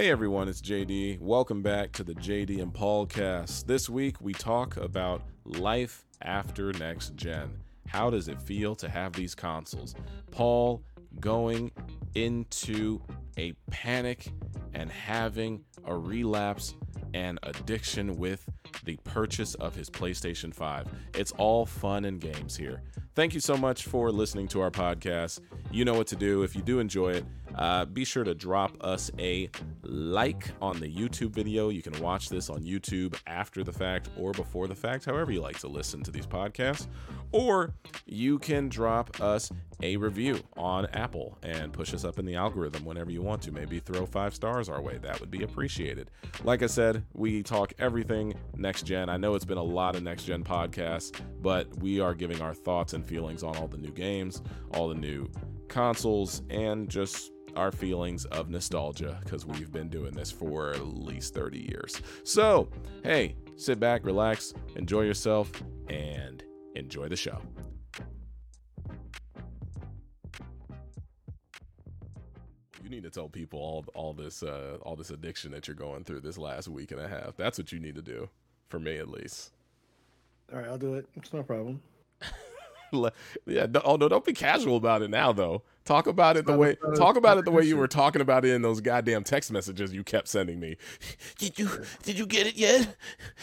Hey everyone, it's JD. Welcome back to the JD and Paul cast. This week we talk about life after next gen. How does it feel to have these consoles? Paul going into a panic and having a relapse and addiction with the purchase of his PlayStation 5. It's all fun and games here. Thank you so much for listening to our podcast. You know what to do. If you do enjoy it, uh, be sure to drop us a like on the YouTube video. You can watch this on YouTube after the fact or before the fact, however you like to listen to these podcasts. Or you can drop us a review on Apple and push us up in the algorithm whenever you want to. Maybe throw five stars our way. That would be appreciated. Like I said, we talk everything next gen. I know it's been a lot of next gen podcasts, but we are giving our thoughts and feelings on all the new games, all the new consoles, and just our feelings of nostalgia because we've been doing this for at least 30 years. So, hey, sit back, relax, enjoy yourself, and enjoy the show. You need to tell people all all this uh, all this addiction that you're going through this last week and a half. That's what you need to do, for me at least. All right, I'll do it. It's no problem. yeah. Oh no, don't be casual about it now, though. Talk about it the way. Talk about it the way you were talking about it in those goddamn text messages you kept sending me. Did you Did you get it yet?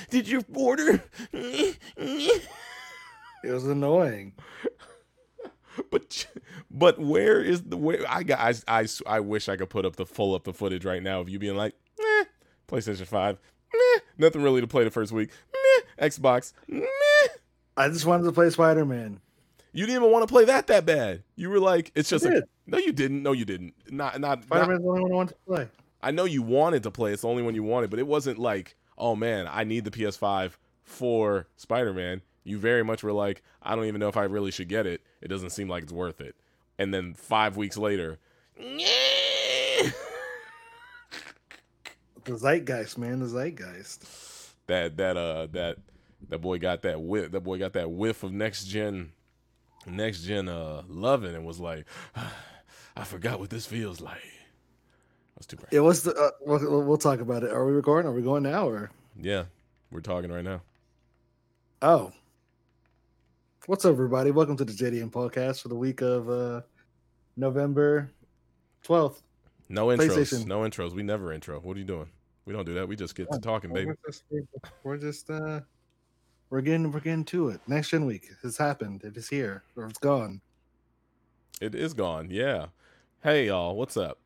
Did you order? It was annoying. But but where is the way? I got. I, I I wish I could put up the full up the footage right now of you being like, eh, PlayStation Five, meh, nothing really to play the first week, meh, Xbox, meh. I just wanted to play Spider Man. You didn't even want to play that that bad. You were like, it's just like, no, you didn't. No, you didn't. Not not. Spider Man's the only one I wanted to play. I know you wanted to play. It's the only one you wanted, but it wasn't like, oh man, I need the PS5 for Spider Man. You very much were like, I don't even know if I really should get it. It doesn't seem like it's worth it. And then five weeks later, the zeitgeist, man, the zeitgeist. That that uh that that boy got that whiff. That boy got that whiff of next gen, next gen uh loving, and was like, I forgot what this feels like. That's too bright. It was the. Uh, we'll, we'll talk about it. Are we recording? Are we going now or? Yeah, we're talking right now. Oh, what's up, everybody? Welcome to the JDM podcast for the week of uh November twelfth. No intros. No intros. We never intro. What are you doing? We don't do that. We just get to talking, baby. We're just, we're just uh we're getting we're getting to it. Next gen week has happened. It is here or it's gone. It is gone. Yeah. Hey y'all, what's up?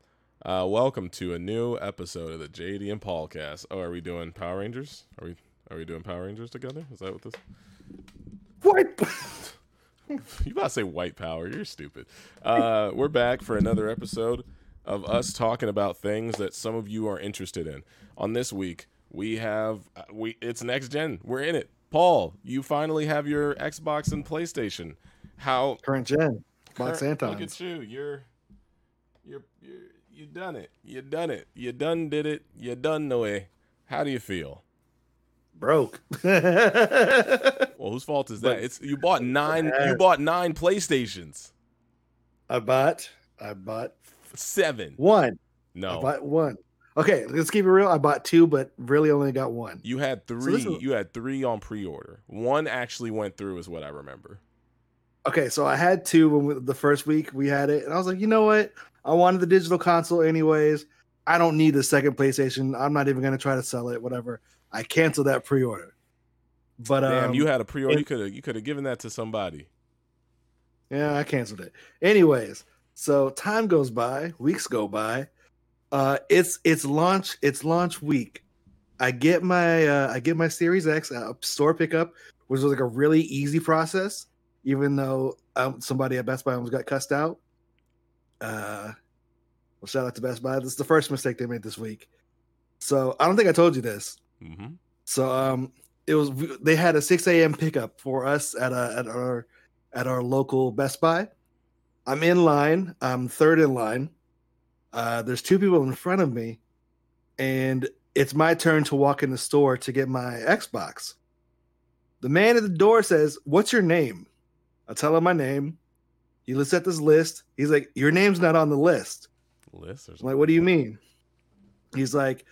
Uh, welcome to a new episode of the JD and Paul cast. Oh, are we doing Power Rangers? Are we are we doing Power Rangers together? Is that what this? What? you about to say white power? You're stupid. Uh, we're back for another episode of us talking about things that some of you are interested in. On this week, we have uh, we it's next gen. We're in it. Paul, you finally have your Xbox and PlayStation. How current gen? Box Look at you. You're you're you're you done it. You done it. You done did it. You done no way. How do you feel? Broke. well, whose fault is that? It's you bought nine. You bought nine PlayStations. I bought. I bought seven. One. No. I bought one. Okay, let's keep it real. I bought two, but really only got one. You had three. So is, you had three on pre-order. One actually went through, is what I remember. Okay, so I had two when we, the first week we had it, and I was like, you know what? I wanted the digital console anyways. I don't need the second PlayStation. I'm not even gonna try to sell it. Whatever. I canceled that pre-order. But damn, um, you had a pre-order. It, you could have you could have given that to somebody. Yeah, I canceled it. Anyways, so time goes by, weeks go by uh, it's it's launch it's launch week. I get my uh, I get my Series X uh, store pickup, which was like a really easy process, even though um, somebody at Best Buy almost got cussed out. Uh, well, shout out to Best Buy. This is the first mistake they made this week. So I don't think I told you this. Mm-hmm. So um, it was they had a 6 a.m. pickup for us at a, at our at our local Best Buy. I'm in line. I'm third in line uh, there's two people in front of me, and it's my turn to walk in the store to get my Xbox. The man at the door says, What's your name? I tell him my name. He looks at this list. He's like, Your name's not on the list. List? I'm like, what do you mean? He's like,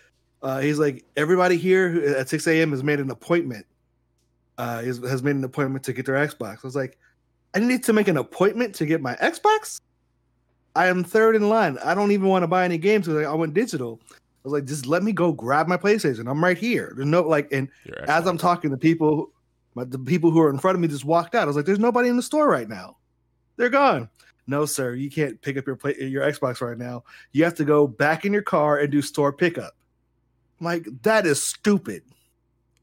uh, he's like, everybody here at 6 a.m. has made an appointment. Uh, has made an appointment to get their Xbox. I was like, I need to make an appointment to get my Xbox. I am third in line. I don't even want to buy any games because I went digital. I was like, just let me go grab my PlayStation. I'm right here. There's no like, and as I'm talking, the people, my, the people who are in front of me just walked out. I was like, "There's nobody in the store right now. They're gone." No, sir, you can't pick up your play, your Xbox right now. You have to go back in your car and do store pickup. I'm like that is stupid.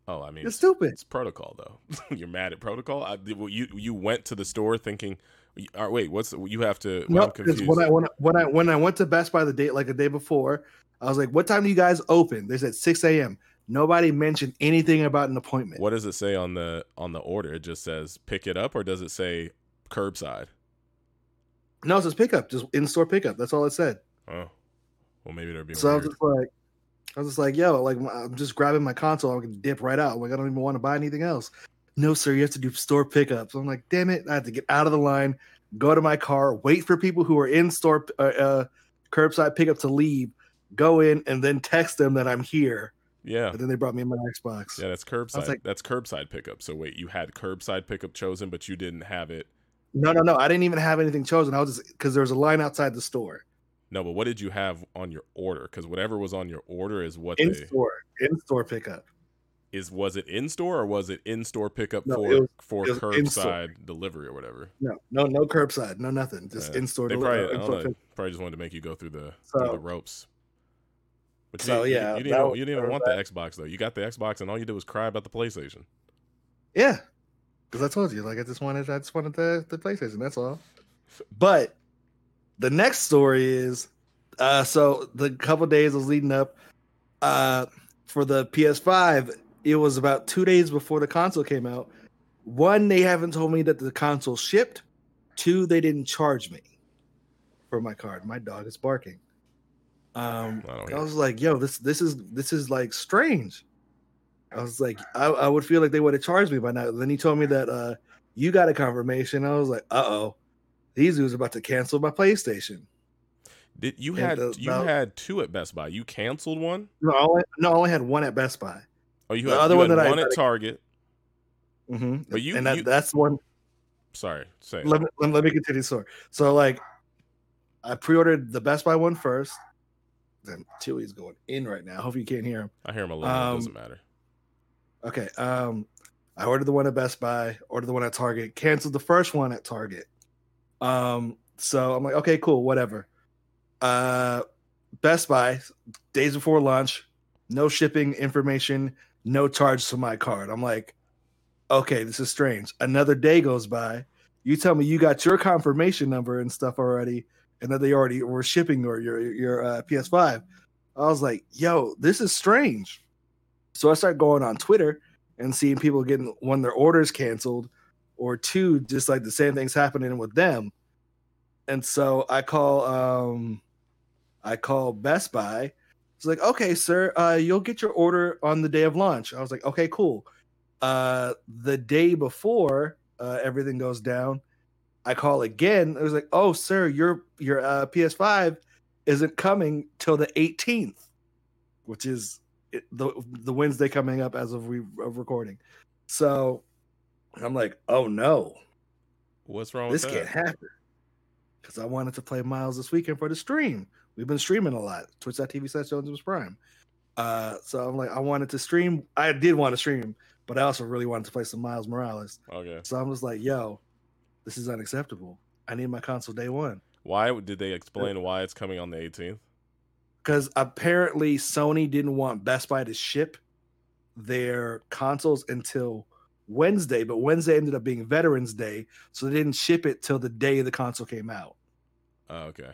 Oh, I mean, It's it's, stupid. it's protocol though. You're mad at protocol. I, you you went to the store thinking, or uh, wait, what's you have to? Well, No, I'm because when I when I, when I when I went to Best Buy the day like a day before, I was like, "What time do you guys open?" They said 6 a.m. Nobody mentioned anything about an appointment. what does it say on the on the order? It just says pick it up, or does it say curbside? No, it says pickup, just in store pickup. That's all it said. Oh, well, maybe they're being So I was just like, I was just like, yo, like I'm just grabbing my console. I can dip right out. Like I don't even want to buy anything else. No, sir, you have to do store pickup. So I'm like, damn it, I have to get out of the line, go to my car, wait for people who are in store uh, uh, curbside pickup to leave, go in, and then text them that I'm here. Yeah, And then they brought me my Xbox. yeah, that's curbside. like- that's curbside pickup. So wait, you had curbside pickup chosen, but you didn't have it. No, no, no, I didn't even have anything chosen. I was just because there was a line outside the store. No, but what did you have on your order? Because whatever was on your order is what In they store, in store pickup. Is. Was it in store or was it in store pickup No, for was- for curbside delivery or whatever? No, no, no curbside, no nothing. Just Yeah. in store. They probably, in-store know, probably just wanted to make you go through the So- through the ropes. But So, you, you- yeah, you, didn't even, you didn't even want the Xbox though. You got the Xbox, and all you did was cry about the PlayStation. Yeah, because I told you, like I just wanted, I just wanted the the PlayStation. That's all. But the next story is, uh, so the couple days was leading up, uh, for the PS5. It was about two days before the console came out. One, they haven't told me that the console shipped. Two, they didn't charge me for my card. My dog is barking. Um, I I was like, "Yo, this this is this is like strange." I was like, I, I would feel like they would have charged me by now. Then he told me that uh, you got a confirmation. I was like, uh oh, these dudes are about to cancel my PlayStation. Did you And had the- you about- had two at Best Buy? You canceled one? No, I only, no, I only had one at Best Buy. Oh, you The had, other you one had that I- one at I- Target. hmm But you- and that, you- that's one. Sorry, say. Let me, let, me- continue. Sorry. So like, I pre-ordered the Best Buy one first. Then Chewy's going in right now. Hope you can't hear him. I hear him a little. it um, doesn't matter. Okay. Um, I ordered the one at Best Buy, ordered the one at Target, canceled the first one at Target. Um, so I'm like, okay, cool, whatever. Uh, Best Buy, days before launch, no shipping information, no charge to my card. I'm like, okay, this is strange. Another day goes by. You tell me you got your confirmation number and stuff already, and that they already were shipping your your your uh, PS5. I was like, yo, this is strange. So I start going on Twitter and seeing people getting one their orders canceled, or two, just like the same things happening with them. And so I call um I call Best Buy. It's like, okay, sir, uh, you'll get your order on the day of launch. I was like, okay, cool. Uh the day before uh, everything goes down, I call again. It was like, oh, sir, your your uh, PS5 isn't coming till the 18th, which is the the Wednesday coming up as of we of recording. So I'm like, oh no, What's wrong this can't happen. Because I wanted to play Miles this weekend for the stream. We've been streaming a lot. Twitch.tv slash Jonesimus Prime. Uh, so I'm like, I wanted to stream. I did want to stream, but I also really wanted to play some Miles Morales. Okay. So I'm just like, yo, this is unacceptable. I need my console day one. Why did they explain why it's coming on the 18th? because apparently Sony didn't want Best Buy to ship their consoles until Wednesday, but Wednesday ended up being Veterans Day, so they didn't ship it till the day the console came out. Oh, okay.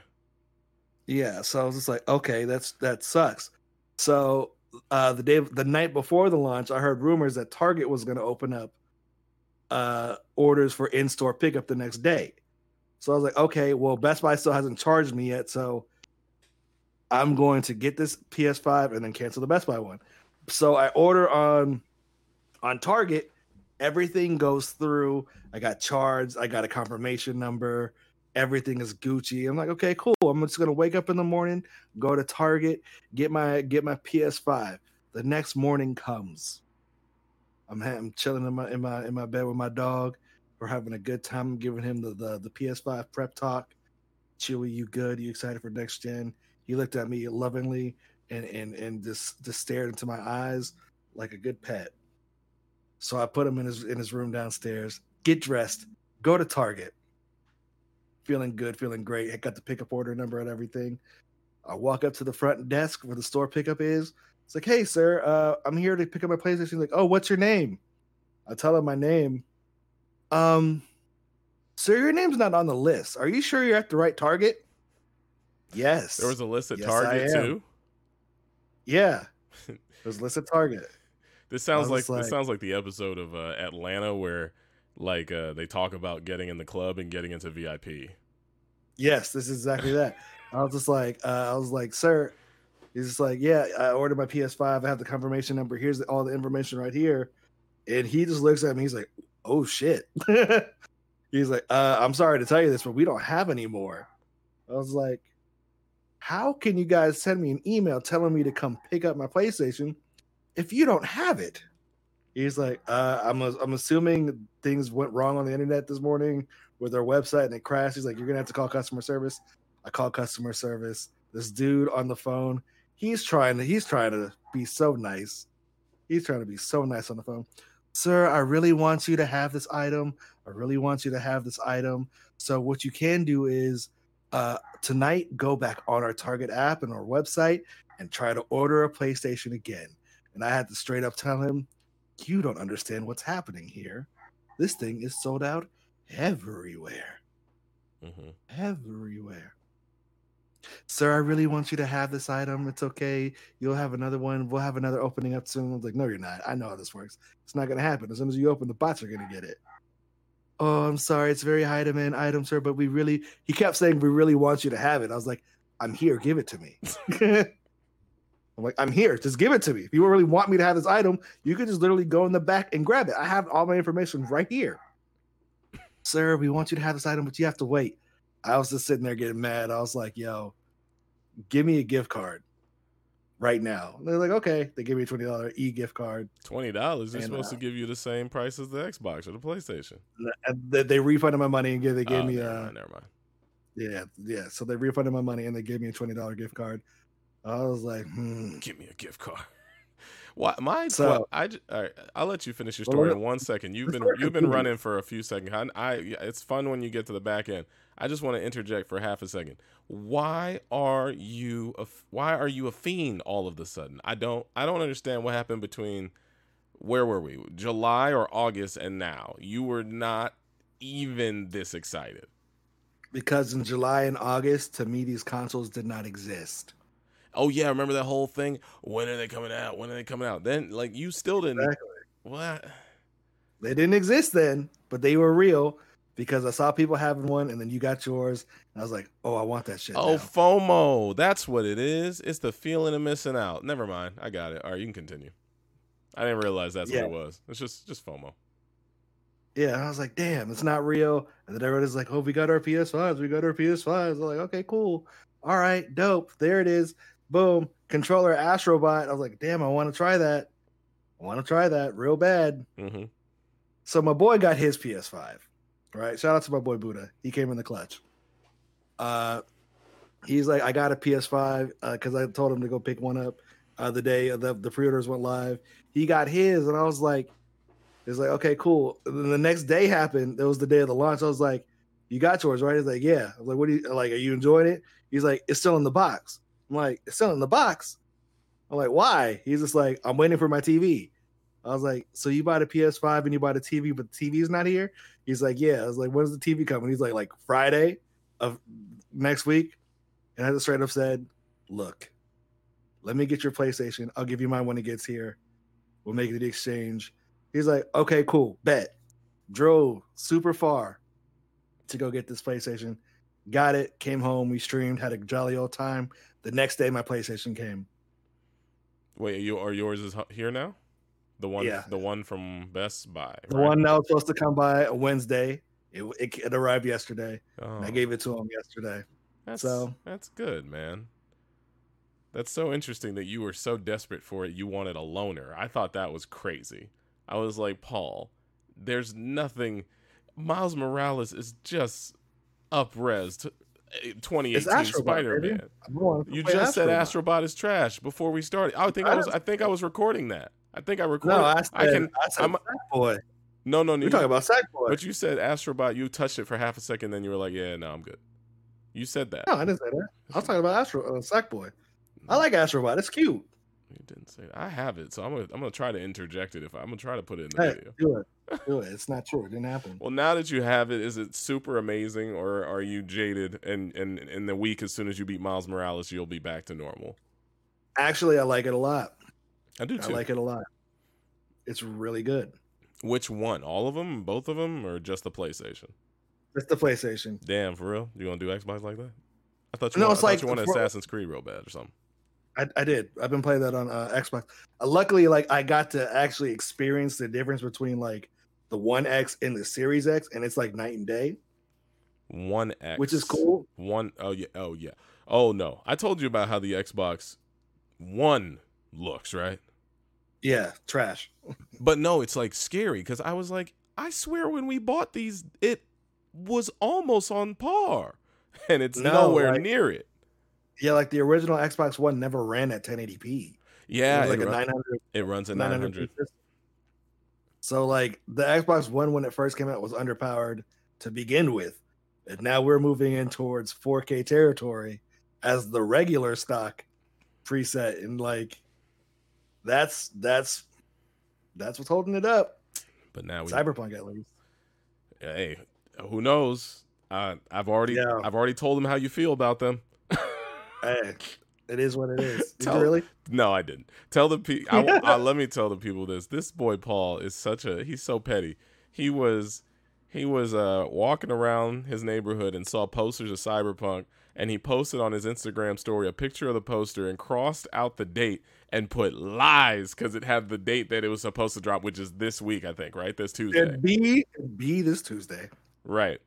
Yeah, so I was just like, okay, that's that sucks. So uh, the day, the night before the launch, I heard rumors that Target was going to open up uh, orders for in-store pickup the next day. So I was like, okay, well, Best Buy still hasn't charged me yet, so I'm going to get this PS5 and then cancel the Best Buy one. So I order on on Target, everything goes through. I got charged. I got a confirmation number. Everything is Gucci. I'm like, okay, cool. I'm just gonna wake up in the morning, go to Target, get my get my PS5. The next morning comes. I'm, I'm chilling in my in my in my bed with my dog. We're having a good time. I'm giving him the, the the PS5 prep talk. Chewy, you good? You excited for next gen? He looked at me lovingly and and and just just stared into my eyes like a good pet. So I put him in his in his room downstairs. Get dressed. Go to Target. Feeling good, feeling great. I got the pickup order number and everything. I walk up to the front desk where the store pickup is. It's like, hey, sir, uh, I'm here to pick up my PlayStation. He's like, oh, what's your name? I tell him my name. Um, sir, your name's not on the list. Are you sure you're at the right Target? Yes. There was a list at Yes, Target too. Yeah. There's a list at Target. This sounds was like, just this sounds like the episode of uh, Atlanta where like uh, they talk about getting in the club and getting into VIP. Yes, this is exactly that. I was just like, uh, I was like, sir, he's just like, yeah, I ordered my PS5. I have the confirmation number. Here's all the information right here. And he just looks at me. He's like, oh shit. he's like, uh, I'm sorry to tell you this, but we don't have any more. I was like, how can you guys send me an email telling me to come pick up my PlayStation if you don't have it? He's like, uh, I'm, I'm assuming things went wrong on the internet this morning with their website and it crashed. He's like, You're gonna have to call customer service. I call customer service. This dude on the phone, he's trying to he's trying to be so nice. He's trying to be so nice on the phone. Sir, I really want you to have this item. I really want you to have this item. So what you can do is uh tonight go back on our Target app and our website and try to order a PlayStation again. And I had to straight up tell him, you don't understand what's happening here. This thing is sold out everywhere. hmm Everywhere. Sir, I really want you to have this item. It's okay. You'll have another one. We'll have another opening up soon. I was like, no, you're not. I know how this works. It's not gonna happen. As soon as you open, the bots are gonna get it. Oh, I'm sorry. It's very high demand item, sir. But we really he kept saying we really want you to have it. I was like, I'm here, give it to me. I'm like, I'm here. Just give it to me. If you really want me to have this item, you could just literally go in the back and grab it. I have all my information right here. Sir, we want you to have this item, but you have to wait. I was just sitting there getting mad. I was like, yo, give me a gift card right now. And they're like, okay. They give me a $20 e gift card. Twenty dollars. They're supposed uh, to give you the same price as the Xbox or the PlayStation. And they, they refunded my money and give, they gave Oh, me never a, mind, never mind. yeah, yeah. So they refunded my money and they gave me a $20 gift card. I was like, hmm. Give me a gift card. Why my So- I all right, I'll let you finish your story in one second. You've been you've been running for a few seconds. I, I it's fun when you get to the back end. I just want to interject for half a second. Why are you a, why are you a fiend all of the sudden? I don't I don't understand what happened between where were we? July or August and now. You were not even this excited. Because in July and August, to me, these consoles did not exist. Oh yeah, remember that whole thing? When are they coming out? When are they coming out? Then like you still didn't Exactly. what? They didn't exist then, but they were real because I saw people having one and then you got yours. And I was like, oh, I want that shit. Oh, now. FOMO. That's what it is. It's the feeling of missing out. Never mind. I got it. All right, you can continue. I didn't realize that's Yeah. what it was. It's just just FOMO. Yeah, and I was like, damn, it's not real. And then everybody's like, oh, we got our PS5s. We got our PS5s. I'm like, okay, cool. All right, dope. There it is. Boom. Controller Astrobot. I was like, damn, I want to try that. I want to try that real bad. hmm So my boy got his PS5. Right. Shout out to my boy Buddha. He came in the clutch. Uh he's like, I got a PS5 because I told him to go pick one up uh, the day the, the pre-orders went live. He got his, and I was like, it's like, okay, cool. And then the next day happened. It was the day of the launch. I was like, You got yours, right? He's like, Yeah. I was like, What do you like? Are you enjoying it? He's like, It's still in the box. I'm like, It's still in the box. I'm like, Why? He's just like, I'm waiting for my TV. I was like, so you bought a PS5 and you bought a TV, but the TV's not here? He's like, yeah. I was like, when's the TV coming? He's like, like Friday of next week. And I just straight up said, look, let me get your PlayStation. I'll give you mine when it gets here. We'll make the exchange. He's like, okay, cool, bet. Drove super far to go get this PlayStation. Got it, came home, we streamed, had a jolly old time. The next day, my PlayStation came. Wait, you are yours is here now? The one Yeah. the one from Best Buy. The one that was supposed to come by a Wednesday It, it, it arrived yesterday. Oh, I gave it to him yesterday. that's, so- that's good, man. That's so interesting that you were so desperate for it. You wanted a loaner. I thought that was crazy. I was like, Paul, there's nothing. Miles Morales is just up-res to eh, 2018 It's Spider. Man. I'm going to You just said Astrobot. Astrobot is trash before we started. I think I I was. I think I was recording that. I think I recorded. No, I said, I can. said I'm- Sackboy. No, no, no. We're you- talking about Sackboy. But you said Astrobot. You touched it for half a second, then you were like, "Yeah, no, I'm good." You said that. No, I didn't say that. I was talking about Astro uh, Sackboy. I like Astrobot. It's cute. You didn't say that. I have it, so I'm gonna. I'm gonna try to interject it. If I, I'm gonna try to put it in the Hey, video. do it. Do it. It's not true. It didn't happen. Well, now that you have it, is it super amazing, or are you jaded? And and in the week, as soon as you beat Miles Morales, you'll be back to normal. Actually, I like it a lot. I do I like it a lot. It's really good. Which one? All of them? Both of them? Or just the PlayStation? It's the PlayStation. Damn, for real? You gonna do Xbox like that? I thought you. No, want, it's like you wanted for- Assassin's Creed real bad or something. I, I did. I've been playing that on uh, Xbox. Uh, luckily, like I got to actually experience the difference between like the One X and the Series X, and it's like night and day, One X, which is cool. One oh yeah, oh yeah, oh no. I told you about how the Xbox One looks, right? Yeah, trash. But no, it's like scary because I was like, I swear when we bought these, it was almost on par, and it's No, nowhere like- near it. Yeah, like the original Xbox One never ran at 1080p. Yeah, it like it, a run- 900 it runs at 900 900. So like the Xbox One when it first came out was underpowered to begin with. And now we're moving in towards 4K territory as the regular stock preset and like that's that's that's what's holding it up. But now we, Cyberpunk at least. hey, who knows? Uh, I've already, Yeah. I've already told them how you feel about them. Hey, it is what it is. Did Tell- you really? No, I didn't. Tell the people. let me tell the people this. This boy Paul is such a. He's so petty. He was, he was uh walking around his neighborhood and saw posters of Cyberpunk, and he posted on his Instagram story a picture of the poster and crossed out the date and put lies because it had the date that it was supposed to drop, which is this week, I think. Right, this Tuesday. It'd be be this Tuesday. Right.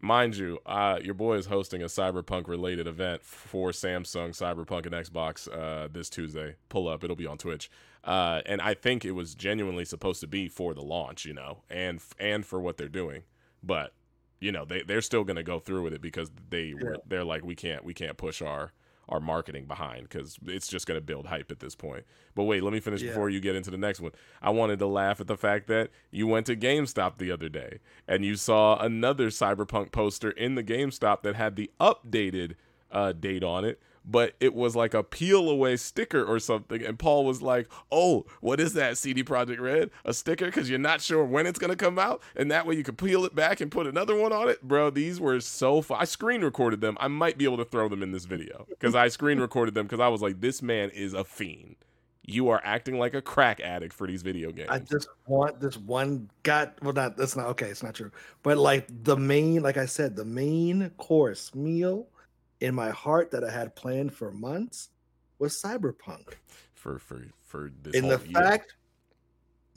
Mind you, uh, your boy is hosting a Cyberpunk related event for Samsung, Cyberpunk, and Xbox uh, this Tuesday. Pull up, it'll be on Twitch. Uh, and I think it was genuinely supposed to be for the launch, you know, and and for what they're doing. But you know, they they're still going to go through with it because they were they're like we can't we can't push our our marketing behind because it's just going to build hype at this point. But wait, let me finish Yeah. before you get into the next one. I wanted to laugh at the fact that you went to GameStop the other day and you saw another Cyberpunk poster in the GameStop that had the updated uh, date on it, but it was like a peel away sticker or something. And Paul was like, "Oh, what is that, CD Projekt Red? A sticker? Because you're not sure when it's gonna come out, and that way you can peel it back and put another one on it, bro. These were so fun. I screen recorded them. I might be able to throw them in this video because I screen recorded them because I was like, this man is a fiend. You are acting like a crack addict for these video games. I just want this one got well not that's not okay, it's not true. But like the main, like I said, the main course meal in my heart that I had planned for months was cyberpunk. for for for this In the year. fact,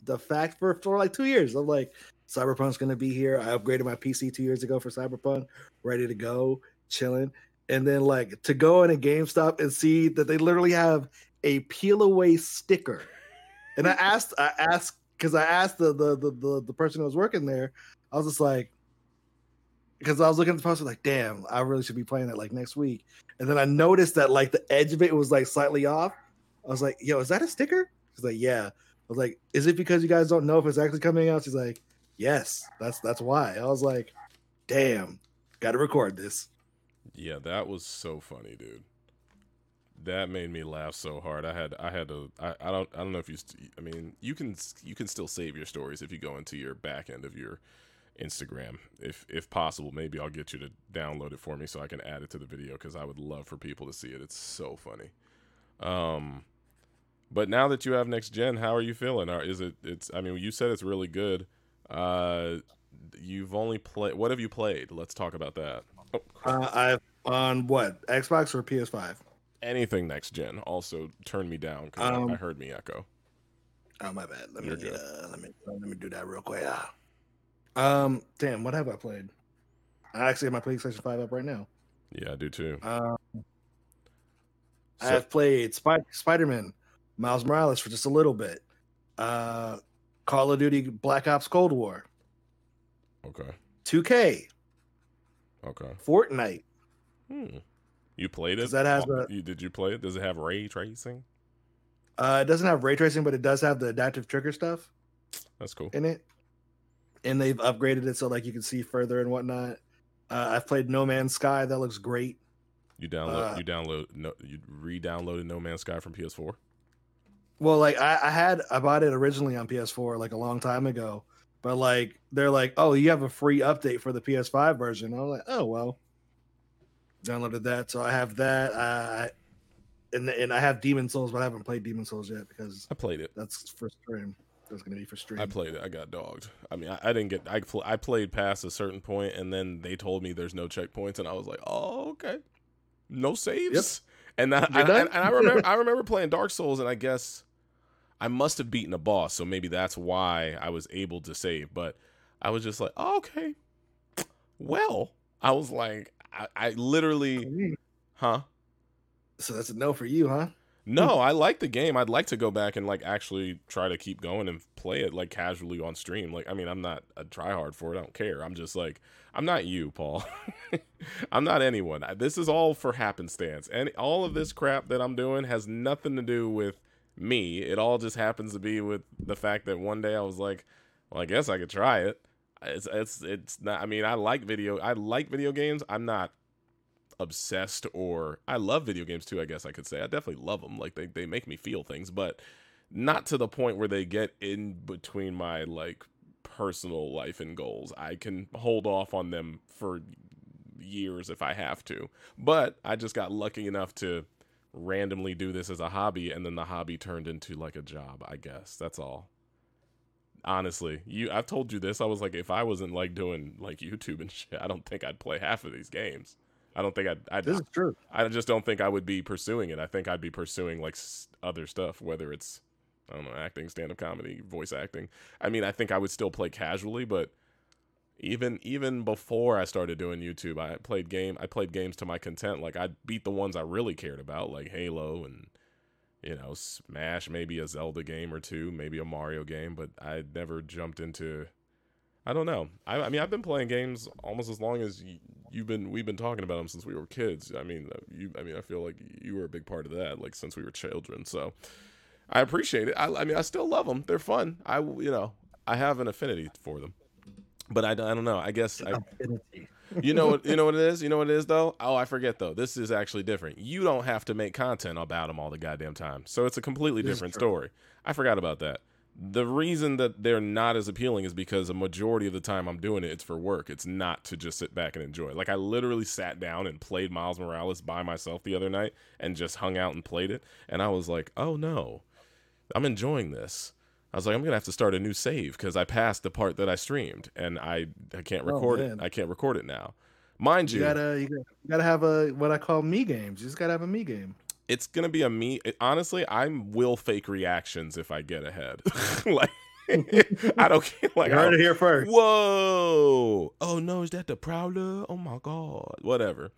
the fact for for like two years, I'm like, Cyberpunk's gonna be here. I upgraded my PC two years ago for Cyberpunk, ready to go, chilling. And then like to go in a GameStop and see that they literally have a peel away sticker. And I asked, I asked because I asked the, the the the the person who was working there, I was just like, because I was looking at the poster like, damn, I really should be playing that like next week. And then I noticed that like the edge of it was like slightly off. I was like, yo, is that a sticker? She's like, yeah. I was like, is it because you guys don't know if it's actually coming out? She's like, yes, that's that's why. I was like, damn, got to record this. Yeah, that was so funny, dude. That made me laugh so hard. I had I had to I, I don't I don't know if you st- I mean, you can you can still save your stories if you go into your back end of your Instagram if if possible. Maybe I'll get you to download it for me so I can add it to the video cuz I would love for people to see it. It's so funny. Um but now that you have next gen, how are you feeling? Are, is it it's I mean, you said it's really good. Uh you've only played what have you played? Let's talk about that. Oh, Uh, I've on what Xbox or PS5? anything next gen also turn me down because I, Um, I heard me echo Oh my bad. Let You're me uh, let me let me do that real quick. Ah. Um, damn, what have I played? I actually have my PlayStation Five up right now. Yeah, I do too. Um, So- I have played Spy- Spider Man, Miles Morales for just a little bit. Uh, Call of Duty Black Ops Cold War, okay. 2K, Okay. Fortnite. Hmm. You played it? That have Oh, you, did you play it? Does it have ray tracing? Uh, it doesn't have ray tracing, but it does have the adaptive trigger stuff That's cool. in it, and they've upgraded it so like you can see further and whatnot. Uh, I've played No Man's Sky. That looks great. You download uh, you download no you re-downloaded No Man's Sky from PS4. Well, like I, I had I bought it originally on PS4 like a long time ago, but like they're like, oh, you have a free update for the PS5 version. I was like, oh well, downloaded that, so I have that. Uh, and and I have Demon's Souls, but I haven't played Demon's Souls yet because I played it. that's for stream. That's gonna be for stream. I played it. I got dogged. I mean, I, I didn't get. I pl- I played past a certain point, and then they told me there's no checkpoints, and I was like, oh okay, no saves. And that, You're I, and, and I remember I remember playing Dark Souls, and I guess I must have beaten a boss, so maybe that's why I was able to save. But I was just like, oh, okay, well, I was like, I, I literally, huh? So that's a no for you, huh? No, hmm. I like the game. I'd like to go back and like actually try to keep going and play it like casually on stream. Like, I mean, I'm not a tryhard for it. I don't care. I'm just like, I'm not you, Paul. I'm not anyone. This is all for happenstance, and all of this crap that I'm doing has nothing to do with me. It all just happens to be with the fact that one day I was like, well, I guess I could try it. It's it's it's not. I mean, I like video. I like video games. I'm not obsessed or I love video games too, I guess I could say. I definitely love them. Like they, they make me feel things, but not to the point where they get in between my like personal life and goals. I can hold off on them for years if I have to. But I just got lucky enough to randomly do this as a hobby and then the hobby turned into like a job, I guess. That's all. Honestly, you I've told you this. I was like if I wasn't like doing like YouTube and shit, I don't think I'd play half of these games. I don't think I'd, I'd This is true. I just don't think I would be pursuing it. I think I'd be pursuing like s- other stuff, whether it's I don't know, acting, stand up comedy, voice acting. I mean, I think I would still play casually, but even even before I started doing YouTube, I played game. I played games to my content. Like I'd beat the ones I really cared about, like Halo and you know Smash, maybe a Zelda game or two, maybe a Mario game. But I never jumped into. I don't know. I, I mean, I've been playing games almost as long as you've been. We've been talking about them since we were kids. I mean, uh, you. I mean, I feel like you were a big part of that, like since we were children. So, I appreciate it. I, I mean, I still love them. They're fun. I, you know, I have an affinity for them. But I, I don't know. I guess I, Affinity. you know what you know what it is. You know what it is though. Oh, I forget though. This is actually different. You don't have to make content about them all the goddamn time. So it's a completely This different story. I forgot about that. The reason that they're not as appealing is because a majority of the time I'm doing it, it's for work. It's not to just sit back and enjoy. Like I literally sat down and played Miles Morales by myself the other night and just hung out and played it. And I was like, oh no, I'm enjoying this. I was like, I'm gonna have to start a new save because I passed the part that I streamed and I I can't Oh, record man. it. I can't record it now. Mind You you, gotta, you gotta, you gotta have a what I call me games. You just gotta have a me game. It's gonna be a me. honestly, I will fake reactions if I get ahead. like I don't care. Like you heard it here first. whoa, oh no, is that the Prowler? Oh my god, whatever.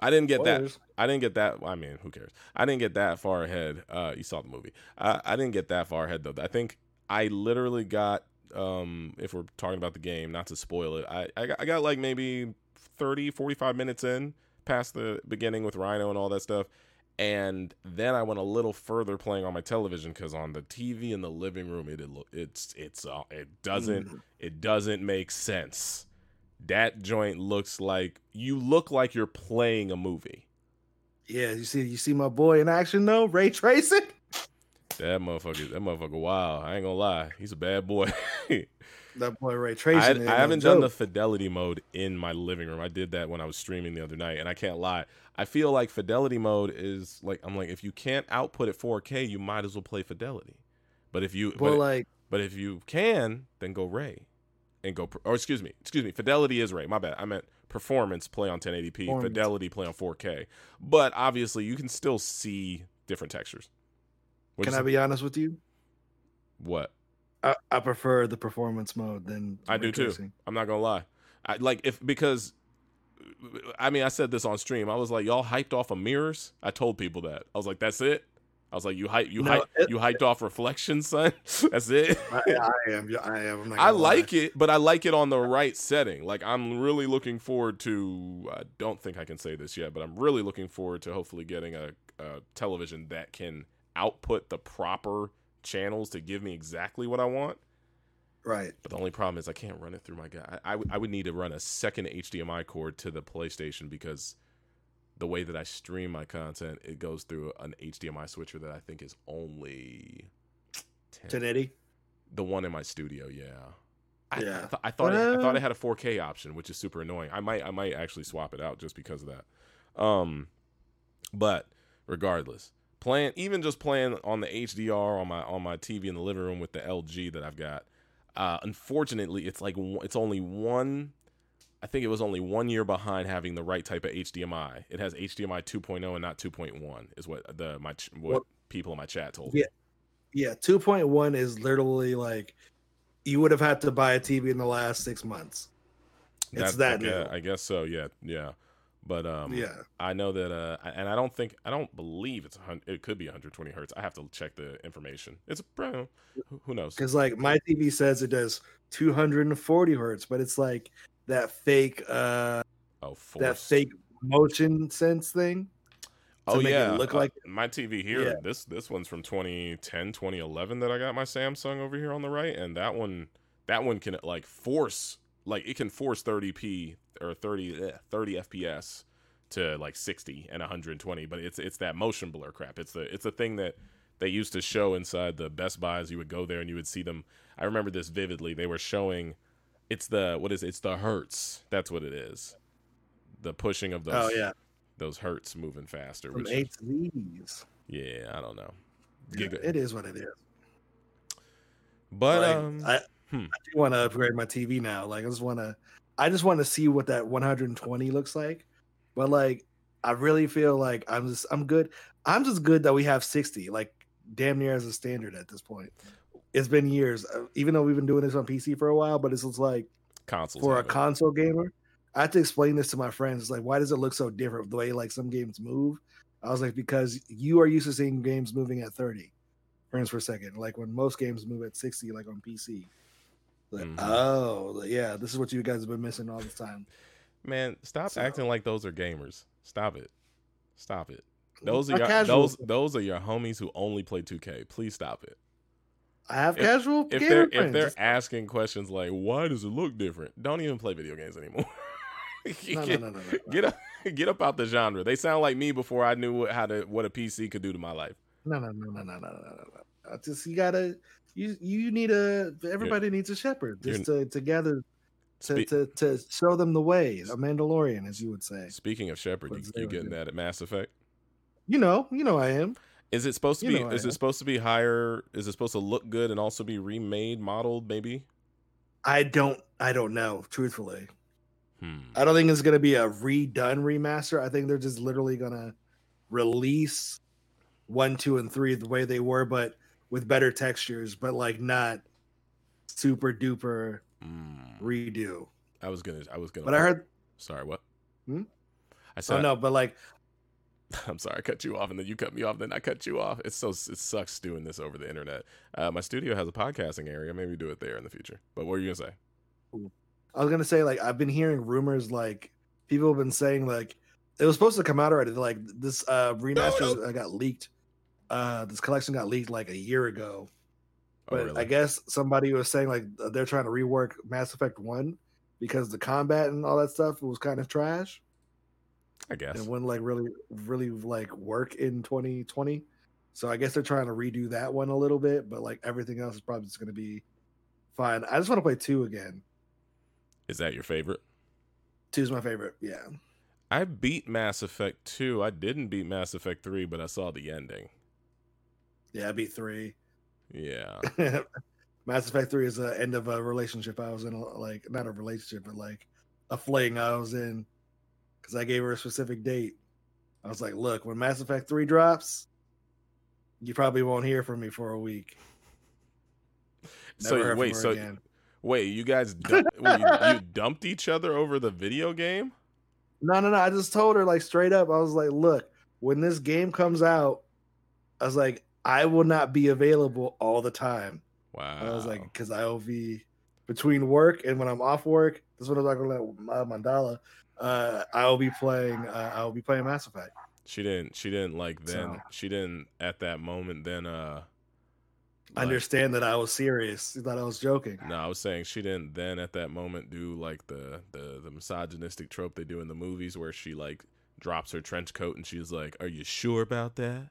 I didn't get that. I didn't get that. I mean, who cares? I didn't get that far ahead. Uh, you saw the movie. I, I didn't get that far ahead though. I think I literally got. Um, if we're talking about the game, not to spoil it, I I got, I got like maybe 30, 45 minutes in past the beginning with Rhino and all that stuff. And then I went a little further playing on my television because on the TV in the living room, it, it it's it's uh, it doesn't Mm. it doesn't make sense. That joint looks like you look like you're playing a movie. Yeah, you see, you see my boy in action though, ray tracing. That motherfucker, that motherfucker, wow. I ain't gonna lie. He's a bad boy. That boy ray I. I haven't done the fidelity mode in my living room. I did that when I was streaming the other night, and I can't lie. I feel like fidelity mode is like I'm like if you can't output at 4K, you might as well play fidelity. But if you Well, but, like but if you can, then go Ray, and go. Or excuse me, excuse me. Fidelity is Ray. My bad. I meant performance play on 1080p. Fidelity play on 4K. But obviously, you can still see different textures. Can I be honest with you? What? I, I prefer the performance mode than I do too. recursing. I'm not gonna lie. I like if because I mean I said this on stream. I was like, y'all hyped off of mirrors. I told people that. I was like, that's it. I was like, you hype you No, hype it- you hyped off reflection, son. that's it. I, I am. I am. I'm not I gonna lie. like it, but I like it on the right setting. Like I'm really looking forward to. I don't think I can say this yet, but I'm really looking forward to hopefully getting a, a television that can output the proper channels to give me exactly what I want. Right. But the only problem is I can't run it through my guy. I, I, would need to run a second HDMI cord to the PlayStation because the way that I stream my content, it goes through an HDMI switcher that I think is only 10, 1080. the one in my studio. Yeah. I, Yeah. I, th- I thought it, I thought it had a 4K option, which is super annoying. I might I might actually swap it out just because of that. Um, but regardless, playing even just playing on the HDR on my on my TV in the living room with the LG that I've got. Uh, unfortunately, it's like it's only one. I think it was only one year behind having the right type of HDMI. It has HDMI 2.0 and not 2.1, is what the my ch- what Well- people in my chat told Yeah. me. Yeah. 2.1 is literally like you would have had to buy a TV in the last six months. It's that new. I guess so. Yeah, yeah. But um, yeah. I know that, uh, and I don't think, I don't believe it's a it could be 120 hertz. I have to check the information. It's uh, who- knows? Because like my TV says it does 240 hertz, but it's like that fake uh Oh, force. that fake motion sense thing. to Oh make it yeah, look uh, like- my TV here. Yeah. This this one's from 2010, 2011 that I got my Samsung over here on the right, and that one that one can like force like it can force 30p or 30 eh, 30 FPS to like 60 and 120, but it's it's that motion blur crap. It's the it's a thing that they used to show inside the Best Buys. You would go there and you would see them. I remember this vividly. They were showing it's the what is it? it's the hertz. That's what it is. The pushing of those Oh yeah. those hertz moving faster. From Which eight yeah, I don't know. Yeah, Giga- it is what it is. But Like, um, I, hmm. I do want to upgrade my TV now. Like I just want to, I just want to see what that 120 looks like. But like, I really feel like I'm just, I'm good. I'm just good that we have 60, like damn near as a standard at this point. It's been years, uh, even though we've been doing this on PC for a while. But it's just like consoles for a it. console gamer, I have to explain this to my friends. It's like, why does it look so different the way like some games move? I was like, because you are used to seeing games moving at 30 frames per second, like when most games move at 60, like on PC. Like, mm-hmm. oh, yeah, this is what you guys have been missing all this time. Man, stop so. acting like those are gamers. Stop it. Stop it. Those are, your, those those are your homies who only play 2K. Please stop it. I have if, casual if they're if they're asking questions like why does it look different? Don't even play video games anymore. no, get, no, no, no, no, Get up, get up out the genre. They sound like me before I knew what, how to what a PC could do to my life. No, no, no, no, no, no, no, no. I just you gotta you you need a. Everybody needs a shepherd just to to gather to, Spe- to to show them the way. A Mandalorian, as you would say. Speaking of Shepard, you, What's you getting that at Mass Effect? You know, you know, I am. Is it supposed to You be? Is it supposed to be higher? Is it supposed to look good and also be remade, modeled? Maybe. I don't. I don't know. Truthfully, Hmm. I don't think it's gonna be a redone remaster. I think they're just literally gonna release one, two, and three the way they were, but with better textures, but like not super duper Mm. redo. I was gonna. I was gonna. But I heard. Sorry, what? Hmm? I said. Oh no, but like I'm sorry, I cut you off, and then you cut me off, then I cut you off. It's so it sucks doing this over the internet. Uh, my studio has a podcasting area. Maybe do it there in the future. But what were you gonna say? I was gonna say, like I've been hearing rumors, like people have been saying, like it was supposed to come out already. Like this uh remaster uh, got leaked. Uh, this collection got leaked like a year ago. Oh, But really? I guess somebody was saying like they're trying to rework Mass Effect One because the combat and all that stuff was kind of trash I guess. it wouldn't like really, really like work in 2020. So I guess they're trying to redo that one a little bit, but like everything else is probably just gonna be fine. I just want to play two again. Is that your favorite? Two's my favorite. Yeah. I beat Mass Effect 2. I didn't beat Mass Effect 3, but I saw the ending. Yeah, I beat three. Yeah. Mass Effect Three is the end of a relationship I was in, like not a relationship, but like a fling I was in, because I gave her a specific date. I was like, "Look, when Mass Effect Three drops, you probably won't hear from me for a week." So Never from wait, so again. wait, you guys du- wait, you, you dumped each other over the video game? No, no, no. I just told her like straight up. I was like, look, when this game comes out, I was like, I will not be available all the time. Wow. I was like, because I will be between work and when I'm off work. This is what I was talking about Mandala. Uh, I will be playing. Uh, I will be playing Mass Effect. she didn't. She didn't like then. So- She didn't at that moment. Then uh. like- Understand that I was serious. She thought I was joking. No, I was saying she didn't then at that moment do like the the the misogynistic trope they do in the movies where she like drops her trench coat and she's like, "Are you sure about that?"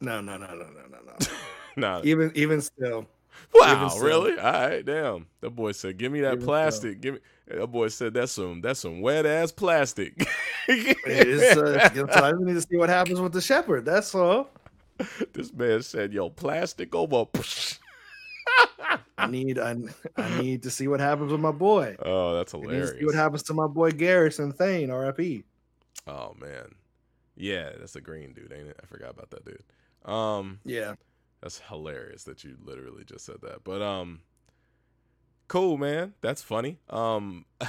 No, no, no, no, no, no, no. nah. even even still, Wow, so. really? All right, damn. That boy said, "Give me that Even plastic." Give me. That boy said, "That's some that's some wet ass plastic." it is. Uh, you know, so I need to see what happens with the Shepard. That's all. this man said, "Yo, plastic over." I need. I, I need to see what happens with my boy. oh, that's I need to hilarious. see what happens to my boy Garrus and Thane, R.I.P. oh man, yeah, that's a green dude, ain't it? I forgot about that dude. Um, Yeah. That's hilarious that you literally just said that. But um cool, man. That's funny. Um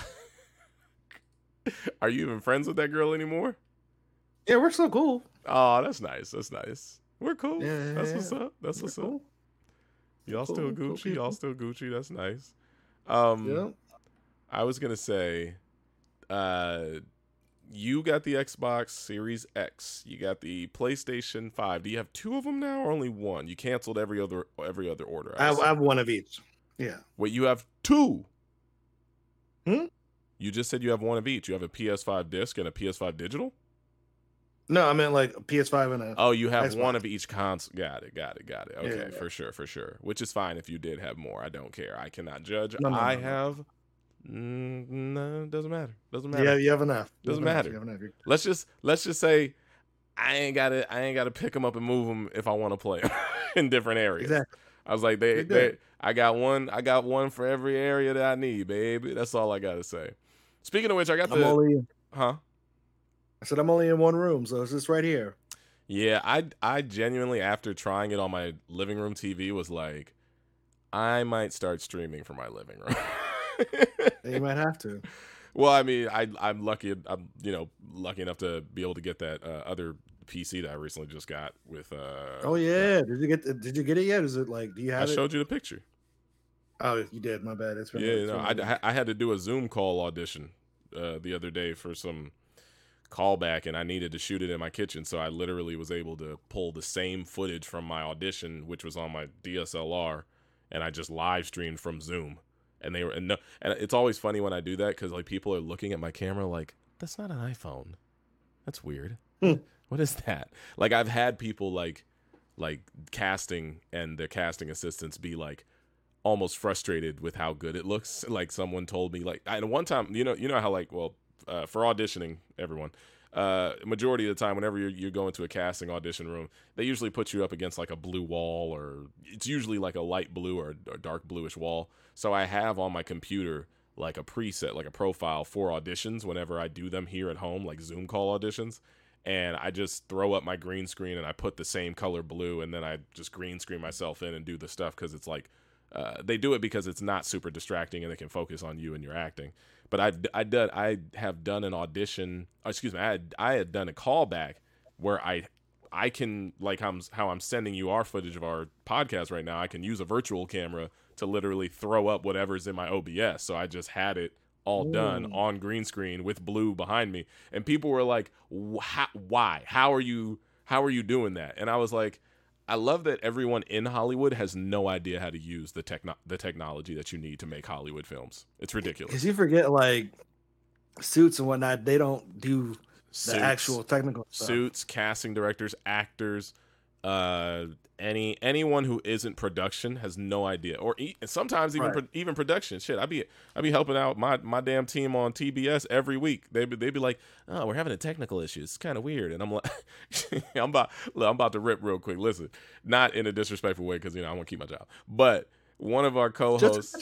Are you even friends with that girl anymore? Yeah, we're so cool. Oh, that's nice. That's nice. We're cool. Yeah, that's what's up. That's what's up. cool. Y'all Cool, still cool Gucci. Y'all still Gucci. That's nice. Um Yeah. I was gonna say, uh, you got the Xbox Series X. You got the PlayStation Five. Do you have two of them now, or only one? You canceled every other every other order. I have. I have one of each. Yeah. Wait, you have two. Hmm? You just said you have one of each. You have a PS5 disc and a PS5 digital. No, I meant like a PS5 and a. Oh, you have Xbox. one of each console. Got it. Got it. Got it. Yeah, Okay, yeah. for sure, for sure. Which is fine if you did have more. I don't care. I cannot judge. No, no, I no. have. Mm, no, it doesn't matter. Doesn't matter. yeah, you have enough. Doesn't enough. matter. You have enough. Let's just let's just say I ain't got to I ain't got to pick them up and move them if I want to play in different areas. Exactly. I was like they, they. I got one I got one for every area that I need, baby. That's all I got to say. Speaking of which, I got I'm the only. huh? I said I'm only in one room, so it's just right here. Yeah, I I genuinely after trying it on my living room TV was like I might start streaming from my living room. You might have to. Well, I mean, I I'm lucky. I'm you know lucky enough to be able to get that uh, other PC that I recently just got with. Uh, Oh yeah, did you get? Did you get it yet? Is it like? Do you I have it? showed you the picture. Oh, you did. My bad. It's been. Yeah, it's no, I, I had to do a Zoom call audition uh, the other day for some callback, and I needed to shoot it in my kitchen, so I literally was able to pull the same footage from my audition, which was on my DSLR, and I just live streamed from Zoom. And they were, and, no, and it's always funny when I do that because like people are looking at my camera like that's not an iPhone, that's weird. Hmm. What is that? Like I've had people like like casting and their casting assistants be like almost frustrated with how good it looks. Like someone told me, like, and one time, you know, you know how like, well, uh, for auditioning, everyone, uh, majority of the time, whenever you're you're going to a casting audition room, they usually put you up against like a blue wall, or it's usually like a light blue or a dark bluish wall. So I have on my computer like a preset, like a profile for auditions whenever I do them here at home, like Zoom call auditions. And I just throw up my green screen and I put the same color blue, and then I just green screen myself in and do the stuff because it's like uh, they do it because it's not super distracting and they can focus on you and your acting. But I, I done I have done an audition. oh, excuse me, I had, I had done a callback where I I can like how I'm how I'm sending you our footage of our podcast right now. I can use a virtual camera to literally throw up whatever's in my OBS. So I just had it all done on green screen with blue behind me, and people were like, "Why? How are you? How are you doing that?" And I was like. I love that everyone in Hollywood has no idea how to use the techno- the technology that you need to make Hollywood films. It's ridiculous. Because you forget like suits and whatnot, they don't do the Suits, actual technical stuff. suits, casting directors, actors, uh, any anyone who isn't production has no idea, or e- sometimes even Right. pro- even production. Shit, I be I be helping out my my damn team on TBS every week. They be they be like, oh, we're having a technical issue. It's kind of weird, and I'm like, I'm about look, I'm about to rip real quick. Listen, not in a disrespectful way because you know I want to keep my job, but one of our co-hosts.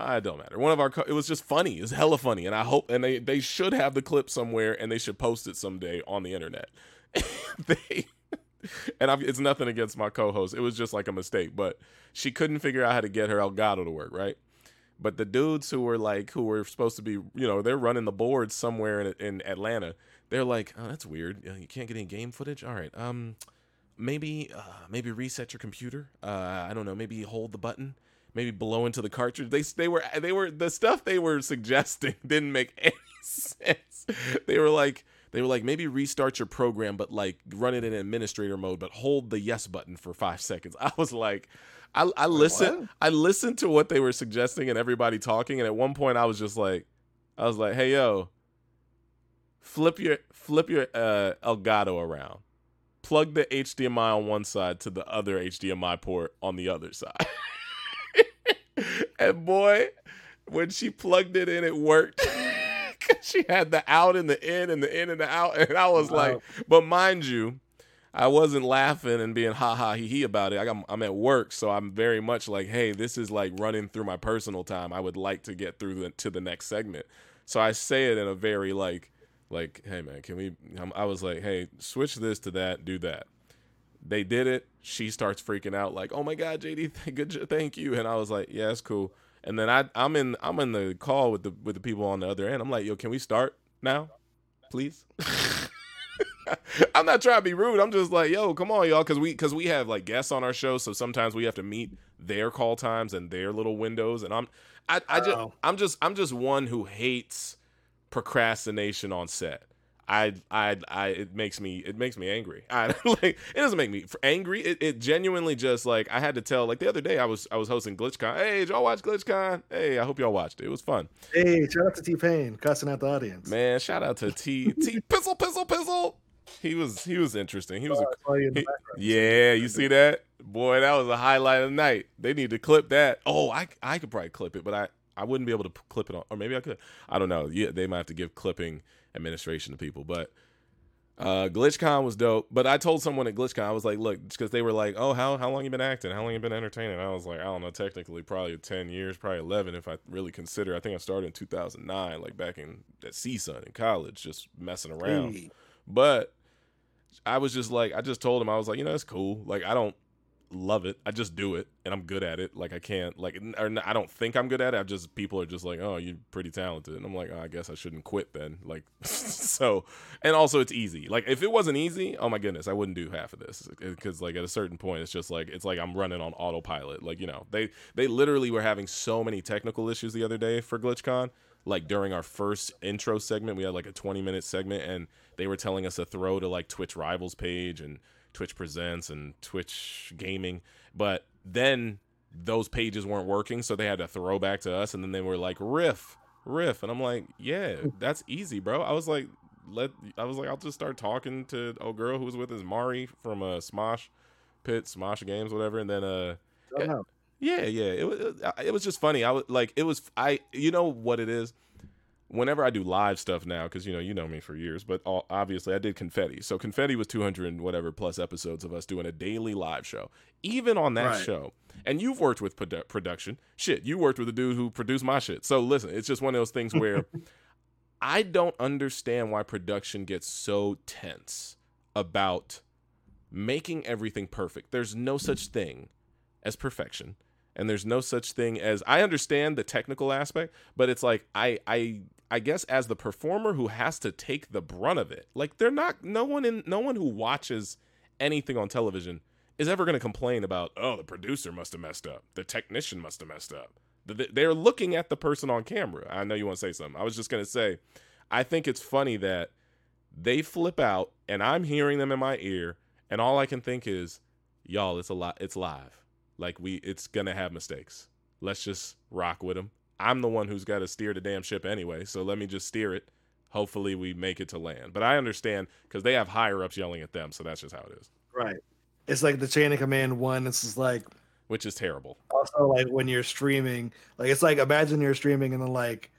I don't matter. One of our co- it was just funny. It's hella funny, and I hope and they they should have the clip somewhere, and they should post it someday on the internet. they and I've, it's nothing against my co-host. It was just like a mistake, but she couldn't figure out how to get her Elgato to work, right? But the dudes who were like, who were supposed to be, you know, they're running the board somewhere in, in Atlanta. They're like, oh, that's weird. You can't get any game footage. All right, um, maybe, uh, maybe reset your computer. Uh, I don't know. Maybe hold the button. Maybe blow into the cartridge. They they were they were the stuff they were suggesting didn't make any sense. They were like they were like maybe restart your program but like run it in administrator mode but hold the yes button for five seconds. I was like i, I listened what? i listened to what they were suggesting and everybody talking and at one point i was just like i was like hey yo flip your flip your uh, elgato around. Plug the hdmi on one side to the other hdmi port on the other side. And boy when she plugged it in it worked she had the out and the in and the in and the out. And I was wow. like, but mind you, I wasn't laughing and being ha ha he he about it. I got, I'm at work, so I'm very much like, hey, this is like running through my personal time. I would like to get through the, to the next segment. So I say it in a very like, like, hey man, can we? I was like, hey, switch this to that, do that. They did it. She starts freaking out, like, oh my god, JD, good, thank you. And I was like, yeah, it's cool. And then I I'm in I'm in the call with the with the people on the other end. I'm like, yo, can we start now, please? I'm not trying to be rude. I'm just like, yo, come on, y'all, because we because we have like guests on our show, so sometimes we have to meet their call times and their little windows. And I'm I, I just I'm just I'm just one who hates procrastination on set. I, I, I, it makes me, it makes me angry. I like, it doesn't make me angry. It, it genuinely just like I had to tell. Like the other day, I was, I was hosting GlitchCon. Hey, y'all watch GlitchCon? Hey, I hope y'all watched it. It was fun. Hey, shout out to T-Pain, cussing out the audience. Man, shout out to T T Pizzle Pizzle Pizzle. He was, he was interesting. He was, oh, a, he, yeah. You see that, boy? That was a highlight of the night. They need to clip that. Oh, I, I could probably clip it, but I, I wouldn't be able to clip it on, or maybe I could. I don't know. Yeah, they might have to give clipping administration to people. But uh, GlitchCon was dope. But I told someone at GlitchCon, I was like, look, because they were like, oh, how how long you been acting? How long you been entertaining? I was like, I don't know, technically probably ten years, probably eleven if I really consider. I think I started in two thousand nine, like back in at CSUN in college, just messing around. Hey. But I was just like, I just told him, I was like, you know, it's cool. Like I don't love it. I just do it, and I'm good at it. Like I can't like, or I don't think I'm good at it. I just people are just like, oh, you're pretty talented, and I'm like, oh, I guess I shouldn't quit then. Like, so, and also it's easy. Like if it wasn't easy, oh my goodness, I wouldn't do half of this because like at a certain point, it's just like it's like I'm running on autopilot. Like you know, they they literally were having so many technical issues the other day for GlitchCon. Like during our first intro segment, we had like a 20 minute segment, and they were telling us to throw to like Twitch Rivals page and Twitch Presents and Twitch Gaming. But then those pages weren't working, so they had to throw back to us, and then they were like riff, riff, and I'm like, yeah, that's easy, bro. I was like, let, I was like, I'll just start talking to a girl who was with us, Mari from uh, Smosh Pit, Smosh Games, whatever, and then uh, yeah, yeah, yeah, it was it was just funny. I was like, it was I, you know what it is whenever I do live stuff now, because you know you know me for years, but all, obviously I did Confetti. So Confetti was 200 whatever plus episodes of us doing a daily live show. Even on that right. show, and you've worked with produ- production. Shit, you worked with the dude who produced my shit. So listen, it's just one of those things where I don't understand why production gets so tense about making everything perfect. There's no such thing as perfection and there's no such thing as I understand the technical aspect, but it's like I I I guess as the performer who has to take the brunt of it. Like they're not no one in no one who watches anything on television is ever going to complain about, "Oh, the producer must have messed up. The technician must have messed up." They're looking at the person on camera. I know you want to say something. I was just going to say I think it's funny that they flip out and I'm hearing them in my ear and all I can think is, "Y'all, it's a lot it's live." Like we, it's gonna have mistakes. Let's just rock with them. I'm the one who's got to steer the damn ship anyway, so let me just steer it. Hopefully, we make it to land. But I understand because they have higher ups yelling at them, so that's just how it is. Right. It's like the chain of command one. It's just like, which is terrible. Also, like when you're streaming, like it's like imagine you're streaming and then like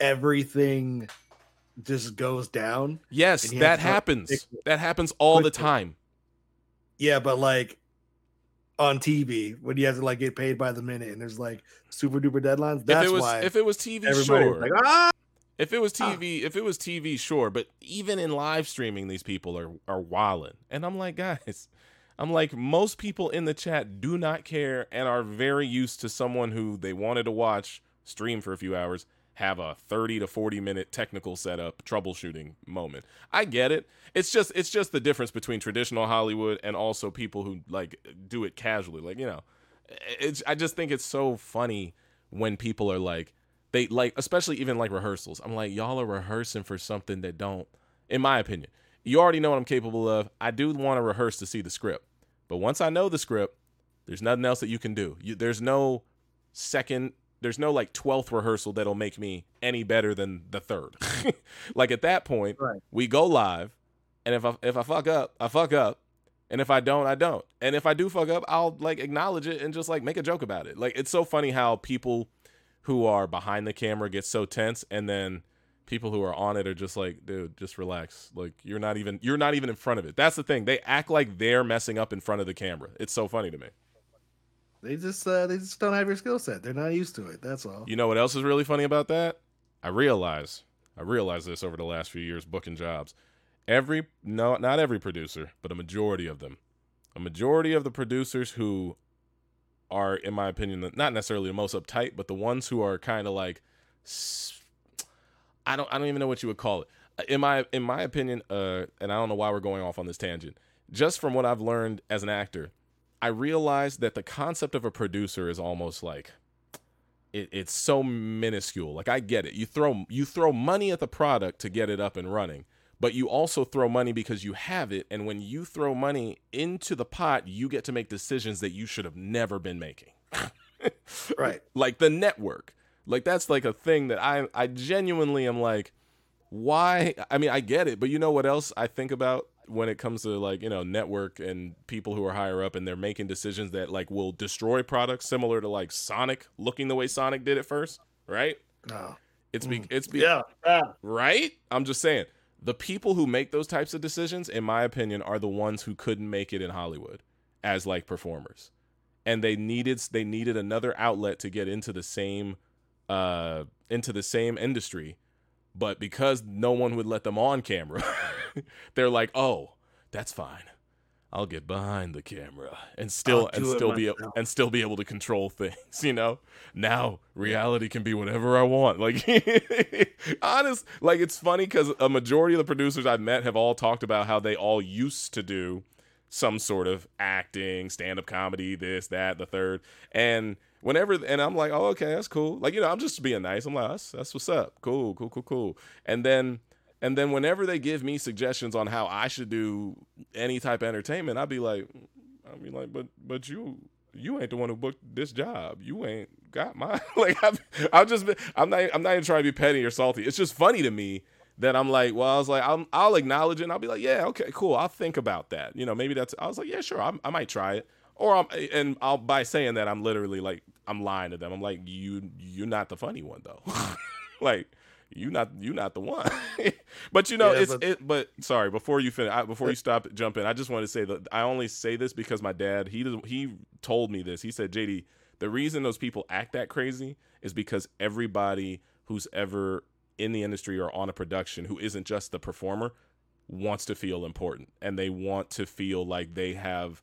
everything just goes down. Yes, that happens. That happens all the time. Yeah, but like on TV when you have to like get paid by the minute and there's like super duper deadlines. That's if it was, why if it was TV, sure. Like, ah! If it was TV, if it was TV, sure. But even in live streaming, these people are are wilding, and I'm like, guys, I'm like, most people in the chat do not care and are very used to someone who they wanted to watch stream for a few hours have a 30 to 40 minute technical setup troubleshooting moment. I get it. It's just it's just the difference between traditional Hollywood and also people who like do it casually. Like, you know, it's I just think it's so funny when people are like they like especially even like rehearsals. I'm like y'all are rehearsing for something that don't in my opinion. You already know what I'm capable of. I do want to rehearse to see the script. But once I know the script, there's nothing else that you can do. You, there's no second there's no like 12th rehearsal that'll make me any better than the third. like at that point, right. we go live and if I if I fuck up, I fuck up. And if I don't, I don't. And if I do fuck up, I'll like acknowledge it and just like make a joke about it. Like it's so funny how people who are behind the camera get so tense and then people who are on it are just like, dude, just relax. Like you're not even you're not even in front of it. That's the thing. They act like they're messing up in front of the camera. It's so funny to me. They just uh, they just don't have your skill set. They're not used to it. That's all. You know what else is really funny about that? I realize I realized this over the last few years booking jobs. Every no, not every producer, but a majority of them, a majority of the producers who are, in my opinion, not necessarily the most uptight, but the ones who are kind of like, I don't, I don't even know what you would call it. In my, in my opinion, uh, and I don't know why we're going off on this tangent. Just from what I've learned as an actor, I realized that the concept of a producer is almost like it, it's so minuscule. Like I get it. You throw you throw money at the product to get it up and running, but you also throw money because you have it. And when you throw money into the pot, you get to make decisions that you should have never been making. right. Like the network. Like that's like a thing that I I genuinely am like, why? I mean, I get it, but you know what else I think about when it comes to like you know network and people who are higher up and they're making decisions that like will destroy products similar to like Sonic looking the way Sonic did at first, right? No. It's be mm. it's be yeah, yeah. right. I'm just saying the people who make those types of decisions, in my opinion, are the ones who couldn't make it in Hollywood as like performers, and they needed they needed another outlet to get into the same uh into the same industry but because no one would let them on camera, they're like, "Oh, that's fine. I'll get behind the camera and still and still be able, and still be able to control things, you know? Now reality can be whatever I want. Like honest, like it's funny cuz a majority of the producers I've met have all talked about how they all used to do some sort of acting, stand-up comedy, this, that, the third. And whenever and I'm like, oh, okay, that's cool. Like, you know, I'm just being nice. I'm like, that's that's what's up. Cool, cool, cool, cool. And then and then whenever they give me suggestions on how I should do any type of entertainment, I'd be like, I'll be like, but but you you ain't the one who booked this job. You ain't got my like I'm I'm just I'm not I'm not even trying to be petty or salty. It's just funny to me that I'm like, well, I was like, i will acknowledge it. and I'll be like, yeah, okay, cool. I'll think about that. You know, maybe that's. I was like, yeah, sure, I'm, i might try it or I'm and I'll by saying that I'm literally like I'm lying to them. I'm like you you're not the funny one though. like you not you not the one. but you know yeah, it's but, it. But sorry, before you finish, I, before uh, you stop jumping, I just want to say that I only say this because my dad he he told me this. He said, JD, the reason those people act that crazy is because everybody who's ever in the industry or on a production who isn't just the performer wants to feel important and they want to feel like they have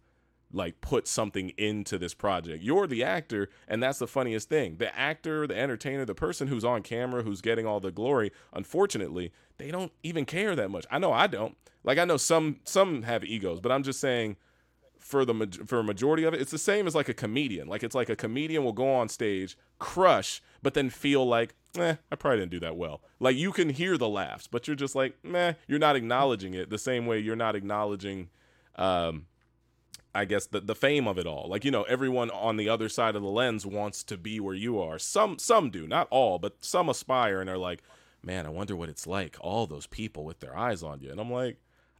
like put something into this project. You're the actor, and that's the funniest thing. The actor, the entertainer, the person who's on camera, who's getting all the glory, unfortunately, they don't even care that much. I know I don't. Like I know some some have egos, but I'm just saying for the for a majority of it, it's the same as like a comedian. Like it's like a comedian will go on stage, crush, but then feel like, eh, I probably didn't do that well. Like you can hear the laughs, but you're just like, meh, you're not acknowledging it the same way you're not acknowledging um I guess the the fame of it all. Like you know, everyone on the other side of the lens wants to be where you are. Some some do, not all, but some aspire and are like, man, I wonder what it's like. All those people with their eyes on you, and I'm like.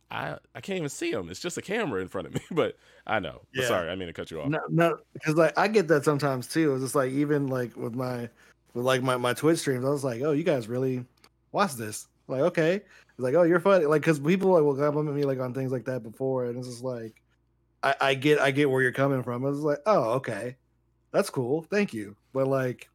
I, I can't even see them. It's just a camera in front of me. But I know. Yeah. Sorry, I mean to cut you off. No, no, because like I get that sometimes too. It's just like even like with my with like my my Twitch streams, I was like, oh, you guys really watch this? Like, okay, it's like, oh, you're funny. Like, because people like will compliment me like on things like that before, and it's just like, I, I get I get where you're coming from. I was like, oh, okay, that's cool, thank you. But like,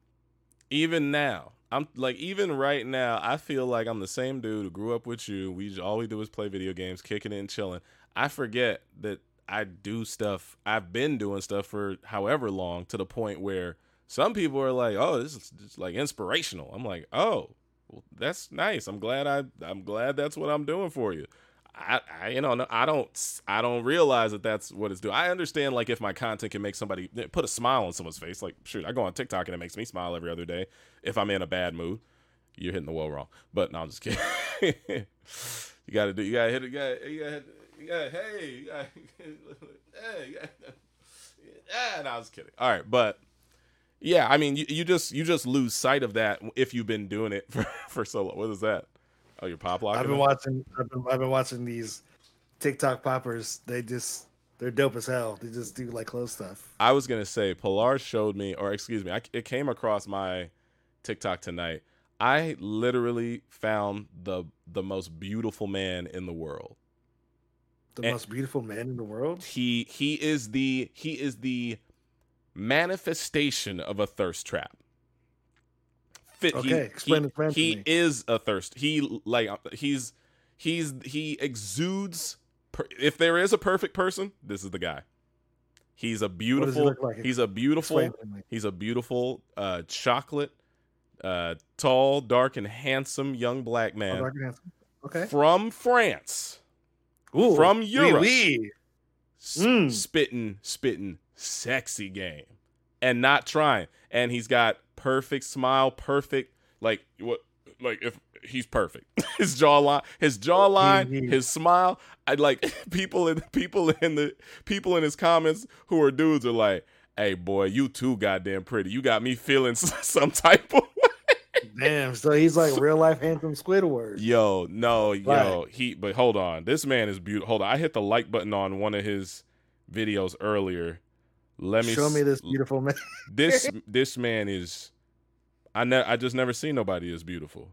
even now, I'm like even right now, I feel like I'm the same dude who grew up with you. We all we do is play video games, kicking it and chilling. I forget that I do stuff. I've been doing stuff for however long to the point where some people are like, "Oh, this is just like inspirational." I'm like, "Oh, well, that's nice. I'm glad I I'm glad that's what I'm doing for you." I, I you know I don't I don't realize that that's what it's doing. I understand like if my content can make somebody eh, put a smile on someone's face. Like shoot, I go on TikTok and it makes me smile every other day. If I'm in a bad mood, you're hitting the wall wrong. But no, I'm just kidding. you gotta do. You gotta hit it. You gotta. You gotta. Hey. Hey. You yeah. No, I was kidding. All right, but yeah, I mean, you, you just you just lose sight of that if you've been doing it for for so long. What is that? Oh, you're pop locking. I've been watching. I've been, I've been watching these TikTok poppers. They just they're dope as hell. They just do like close stuff. I was gonna say Pilar showed me, or excuse me, I, it came across my TikTok tonight. I literally found the the most beautiful man in the world. The and most beautiful man in the world. He he is the he is the manifestation of a thirst trap fit. Okay, he, explain he, he is a thirst. He like uh, he's he's he exudes. Per, if there is a perfect person, this is the guy. He's a beautiful. He like? He's a beautiful. He's a beautiful uh, chocolate, uh, tall, dark, and handsome young black man. Oh, dark and handsome. Okay. From France. Ooh, from Europe. Oui, oui. Mm. Spitting, spitting, sexy game, and not trying. And he's got perfect smile, perfect like what like if he's perfect. his jawline, his jawline, mm-hmm. his smile. I like people in people in the people in his comments who are dudes are like, "Hey boy, you too goddamn pretty. You got me feeling some type of Damn, so he's like real life handsome Squidward. Yo, no, right. yo, he. But hold on, this man is beautiful. Hold on, I hit the like button on one of his videos earlier. Let me show me this beautiful man. this this man is I ne- I just never seen nobody as beautiful.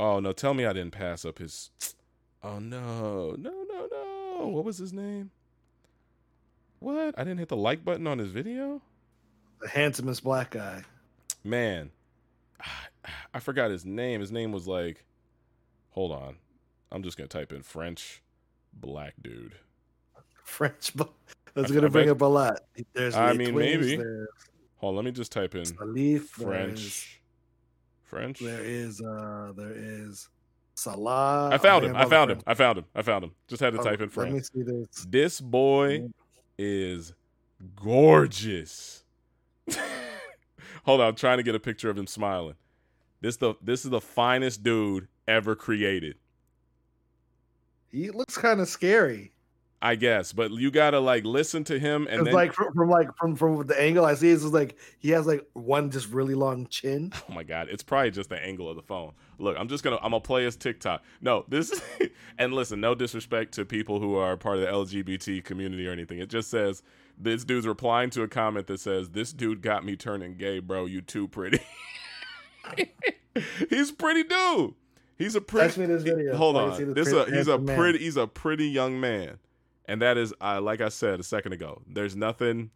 Oh no, tell me I didn't pass up his Oh no. No, no, no. What was his name? What? I didn't hit the like button on his video? The handsomest black guy. Man. I forgot his name. His name was like Hold on. I'm just going to type in French black dude. French that's going to bring up a lot. There's I mean, maybe. Hold on, let me just type in Salif, French French. There is uh there is Salah. I found him. I found him. I found him. I found him. Just had to oh, type in French. Let me see this. This boy is gorgeous. Hold on, I'm trying to get a picture of him smiling. This the this is the finest dude ever created. He looks kind of scary. I guess, but you gotta like listen to him and then like from, from, like from from the angle I see is like he has like one just really long chin. Oh my god, it's probably just the angle of the phone. Look, I'm just gonna I'm gonna play his TikTok. No, this and listen, no disrespect to people who are part of the LGBT community or anything. It just says this dude's replying to a comment that says, "This dude got me turning gay, bro. You too pretty." He's pretty dude. He's a pretty. Me this video. Hold on. This, a, he's a pretty. He's a pretty young man and that is uh, like I said a second ago. There's nothing,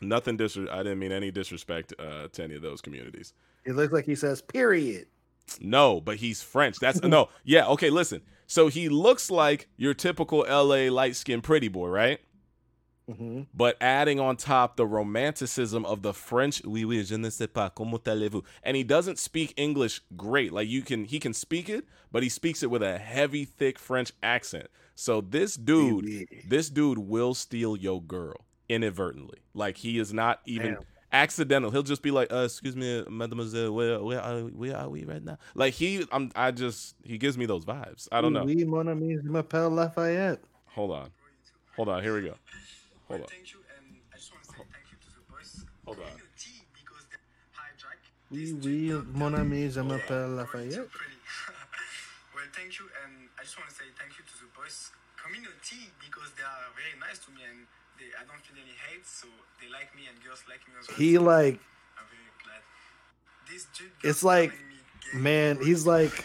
nothing dis. I didn't mean any disrespect uh, to any of those communities. It looks like he says period. No, but he's French. That's no. Yeah. Okay. Listen. So he looks like your typical LA light skinned pretty boy, right? Mm-hmm. But adding on top the romanticism of the French, oui, oui, je ne sais pas, comment allez-vous? And he doesn't speak English great. Like you can, he can speak it, but he speaks it with a heavy, thick French accent. So this dude, oui, oui. this dude will steal your girl inadvertently. Like he is not even Damn. accidental. He'll just be like, uh, "Excuse me, mademoiselle, where where are we, where are we right now?" Like he, I'm, I just he gives me those vibes. I don't know. Oui, mon ami, je m'appelle Lafayette. Hold on, hold on. Here we go. Hold on. Thank you, and I just want to say thank to the boys. Hold on. Oui, oui, mon ami, je m'appelle Lafayette. well, thank you, and I just want to say thank you to the boys community because they are very nice to me and they, I don't feel any hate, so they like me and girls like me as well. He like. I'm very glad. This dude it's like, man, he's like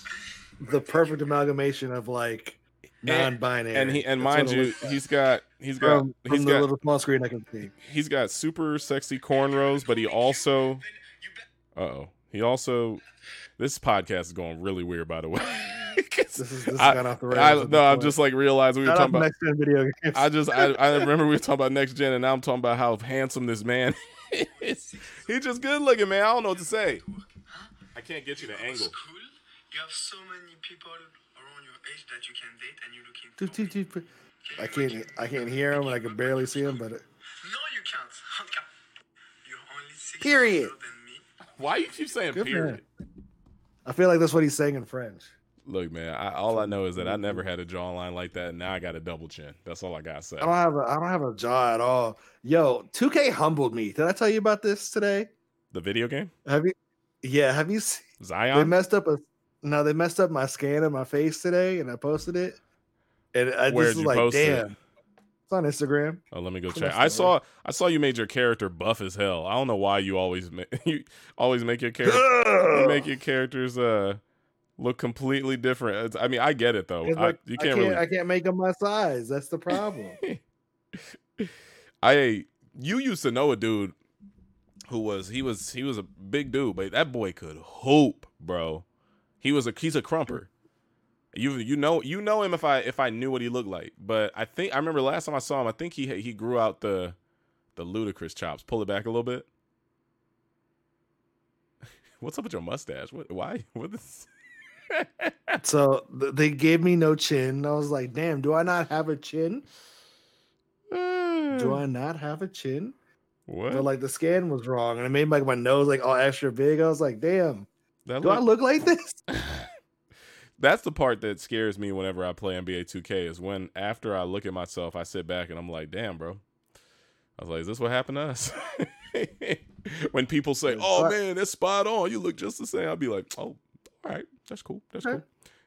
the perfect amalgamation of like non-binary. And, he and mind you, he's got he's got from, he's got little small screen I can see. He's got super sexy cornrows, but he also. Uh oh, He also, this podcast is going really weird, by the way. This is this I- got off the rails. I, no, I'm just like realizing we were talking about. next gen video games. I just I, I remember we were talking about next gen, and now I'm talking about how handsome this man is. He's just good looking, man. I don't know what to say. I can't get you the angle. School, you have so many people around your age that you can date, and you're looking. Dude, for dude, dude. I can't I can't hear him and I can barely see him, but No, you can't. You're only six Period. than me. Why you keep saying Good period? I feel like that's what he's saying in French. Look, man. I, all I know is that I never had a jawline like that, and now I got a double chin. That's all I gotta say. I don't have a I don't have a jaw at all. Yo, 2K humbled me. Did I tell you about this today? The video game Have you? Yeah, have you? Seen, Zion? they messed up a no. They messed up my scan of my face today, and I posted it. And I Where'd just was like, post it? damn. It's on Instagram. Oh, let me go Come check. I saw I saw you made your character buff as hell. I don't know why you always make you always make your character make your characters uh look completely different. It's- I mean, I get it though. It's I, like, you can't, can't, really. I can't make them my size. That's the problem. I you used to know a dude who was he was he was a big dude, but that boy could hoop, bro. He was a he's a crumper. You you know you know him if I if I knew what he looked like. But I think I remember last time I saw him, I think he he grew out the the Ludacris chops. Pull it back a little bit. What's up with your mustache? What why? What is so th- they gave me no chin. I was like, damn, do I not have a chin? Do hmm. I not have a chin? what? But like the scan was wrong, and it made like my nose like all extra big. I was like, damn, That do I look- look like this? That's the part that scares me whenever I play NBA 2K is when after I look at myself, I sit back and I'm like, damn, bro. I was like, is this what happened to us? when people say, oh man, that's spot on. You look just the same. I'll be like, oh, all right. That's cool. That's cool.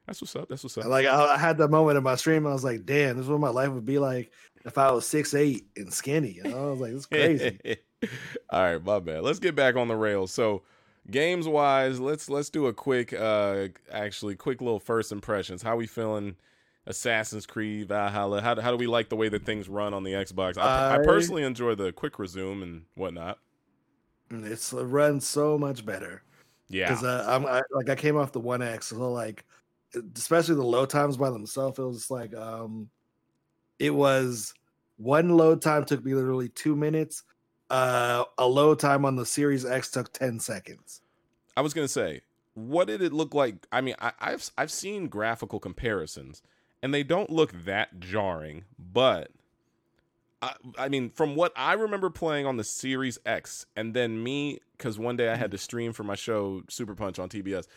That's what's up. That's what's up. Like I, I had that moment in my stream. I was like, damn, this is what my life would be like if I was six eight and skinny. You know? I was like, this is crazy. All right, my bad. Let's get back on the rails. So, games wise, let's let's do a quick, uh, actually, quick little first impressions. How we feeling? Assassin's Creed Valhalla. How do, how do we like the way that things run on the Xbox? I, I I- personally enjoy the quick resume and whatnot. It's it runs so much better. Yeah, because uh, I'm I, like I came off the one X, so like especially the load times by themselves, it was like um, it was one load time took me literally two minutes. Uh, a load time on the Series X took ten seconds. I was gonna say, what did it look like? I mean, I, I've I've seen graphical comparisons, and they don't look that jarring. But I, I mean, from what I remember playing on the Series X, and then me, because one day I had to mm-hmm. stream for my show Super Punch on TBS.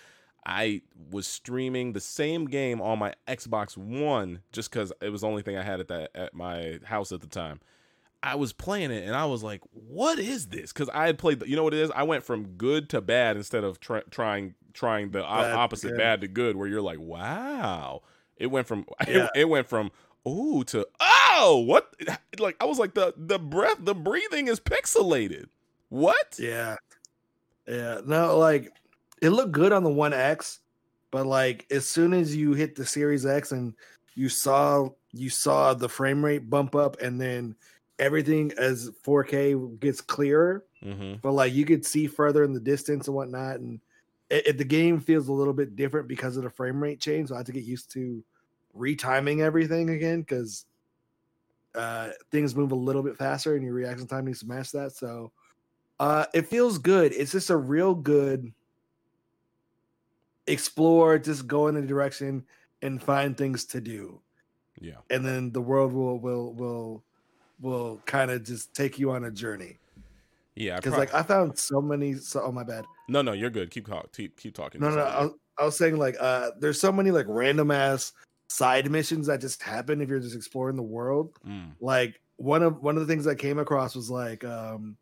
I was streaming the same game on my Xbox One just because it was the only thing I had at that at my house at the time. I was playing it and I was like, "What is this?" Because I had played. The, you know what it is? I went from good to bad instead of try, trying trying the Bad opposite, bad to good. Where you're like, "Wow!" It went from Yeah. it, it went from ooh to oh what? Like I was like the the breath the breathing is pixelated. What? Yeah, yeah. No, like it looked good on the one X, but like as soon as you hit the Series X and you saw you saw the frame rate bump up, and then everything as 4K gets clearer. Mm-hmm. but like you could see further in the distance and whatnot. And it, it- the game feels a little bit different because of the frame rate change. So I have to get used to retiming everything again because uh, things move a little bit faster and your reaction time needs to match that. So uh, it feels good. It's just a real good explore, just go in a direction and find things to do. Yeah. And then the world will will will will kind of just take you on a journey Yeah. Because like I found so many. So, oh my bad. no, no, you're good. Keep talk, keep keep talking. No, no, I was, I was saying like uh, there's so many like random ass side missions that just happen if you're just exploring the world. Mm. Like one of one of the things I came across was like um,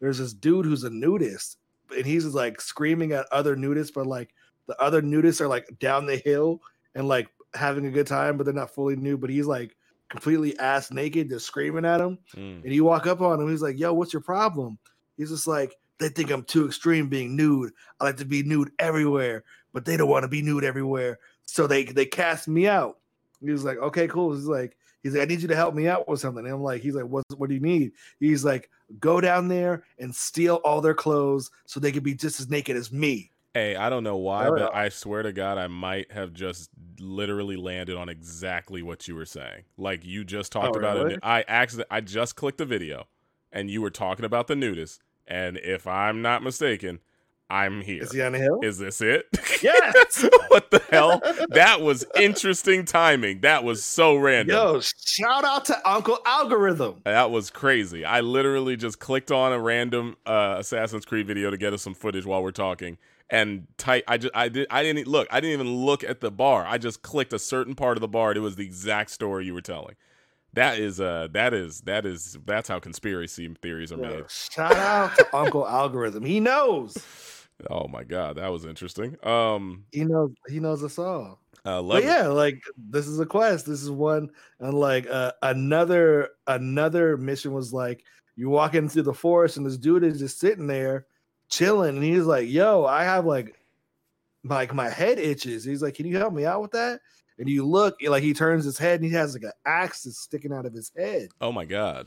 there's this dude who's a nudist, and he's just, like screaming at other nudists, but like the other nudists are like down the hill and like having a good time, but they're not fully nude. But he's like completely ass naked, just screaming at him. Mm. And you walk up on him, he's like, Yo, what's your problem? He's just like, They think I'm too extreme being nude. I like to be nude everywhere, but they don't want to be nude everywhere. So they they cast me out. He was like, okay, cool. He's like, he's like, I need you to help me out with something. And I'm like, he's like, what, what do you need? He's like, go down there and steal all their clothes so they can be just as naked as me. Hey, I don't know why, Oh, but. I swear to God, I might have just literally landed on exactly what you were saying. Like you just oh, talked Oh, about really? it. I accident, I just clicked the video, and you were talking about the nudist. And if I'm not mistaken, I'm here. Is he on the hill? Is this it? Yes! what the hell? That was interesting timing. That was so random. Yo, shout out to Uncle Algorithm. That was crazy. I literally just clicked on a random uh, Assassin's Creed video to get us some footage while we're talking, and type. I just I did I didn't look. I didn't even look at the bar. I just clicked a certain part of the bar. And it was the exact story you were telling. That is uh that is that is that's how conspiracy theories are Yo, made. shout out to Uncle Algorithm. He knows. Oh my god, that was interesting. Um, He knows. He knows us all. uh, love But it. yeah, like this is a quest. This is one, and like uh, another another mission was like you walk into the forest and this dude is just sitting there chilling, and he's like, "Yo, I have like like my head itches." He's like, "Can you help me out with that?" And you look like he turns his head and he has like an axe that's sticking out of his head. Oh my god.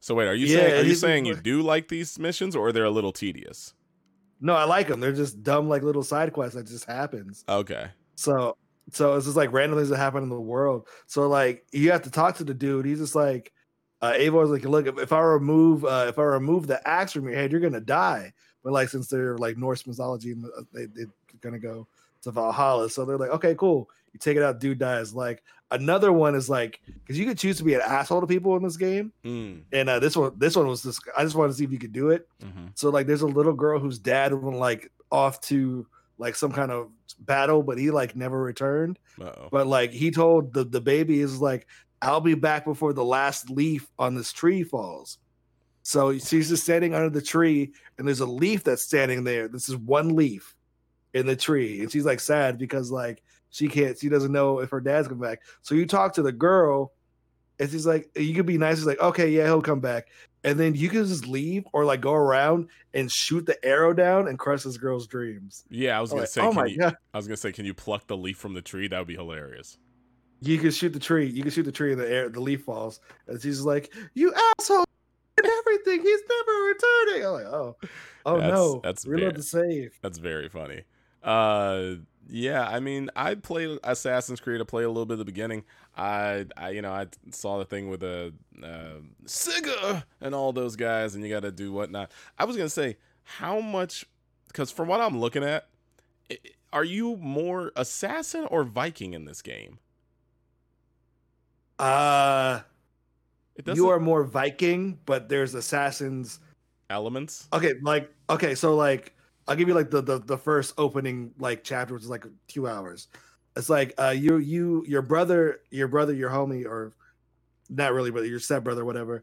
So wait, are you Yeah, saying are you saying you do like these missions or they're a little tedious? No, I like them. They're just dumb like little side quests that just happens. Okay. So so it's just like random things that happen in the world. So like you have to talk to the dude. He's just like uh Eivor's like, look, if, if I remove uh if I remove the axe from your head, you're gonna die. But like since they're like Norse mythology, uh, they they're gonna go to Valhalla. So they're like, okay, cool. You take it out, dude dies. Like another one is like because you could choose to be an asshole to people in this game. Mm, And uh this one this one was just I just wanted to see if you could do it. hmm So like there's a little girl whose dad went like off to like some kind of battle, but he like never returned. Uh-oh. But like he told the the baby is like, I'll be back before the last leaf on this tree falls. So she's just standing under the tree, and there's a leaf that's standing there. This is one leaf in the tree, and she's like sad because like she can't, she doesn't know if her dad's coming back. So you talk to the girl, and she's like, you could be nice. She's like, okay, yeah, he'll come back, and then you can just leave or like go around and shoot the arrow down and crush this girl's dreams. Yeah, I was I'm gonna like, say. oh can my you, god. I was gonna say, can you pluck the leaf from the tree? That would be hilarious. You can shoot the tree. You can shoot the tree and the air. The leaf falls, and she's like, "You asshole!" And everything. He's never returning. I'm like, "Oh, oh That's- no!" that's reload fair. the save. That's very funny. Uh, yeah, I mean, I played Assassin's Creed. I played a little bit at the beginning. I, I, you know, I saw the thing with a uh, Siga and all those guys, and you got to do whatnot. I was gonna say, how much? Because from what I'm looking at, are you more assassin or Viking in this game? Uh, It you are more Viking, but there's assassins. elements. Okay, like okay, so like I'll give you like the the, the first opening like chapter, which is like two hours. It's like uh you you your brother your brother your homie or not really brother your step brother whatever.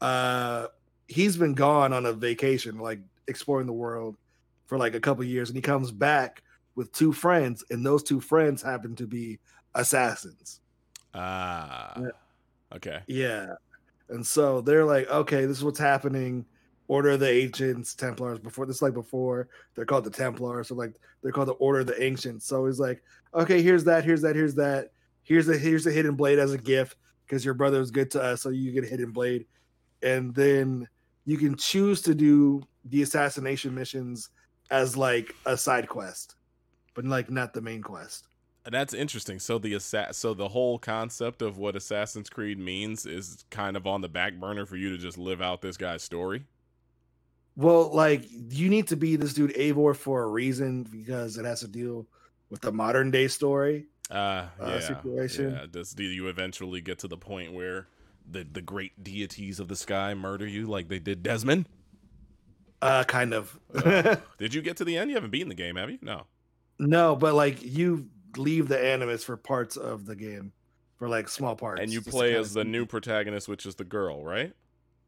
Uh, he's been gone on a vacation, like exploring the world for like a couple years, and he comes back with two friends, and those two friends happen to be assassins. Ah, Yeah. okay. Yeah. And so they're like, okay, this is what's happening. Order of the Ancients, Templars. Before this, like before, they're called the Templars. So like they're called the Order of the Ancients. So he's like, okay, here's that, here's that, here's that. Here's a here's a hidden blade as a gift because your brother was good to us, so you get a hidden blade. And then you can choose to do the assassination missions as like a side quest, but like not the main quest. That's interesting. So the assa- so the whole concept of what Assassin's Creed means is kind of on the back burner for you to just live out this guy's story. Well, like you need to be this dude Eivor for a reason because it has to deal with the modern day story. Uh, Uh, situation. Yeah. Does do you eventually get to the point where the the great deities of the sky murder you like they did Desmond? Uh kind of. Uh, did you get to the end? You haven't beaten the game, have you? No. no, but like you leave the animus for parts of the game. For like small parts. And you play as the new protagonist, which is the girl, right?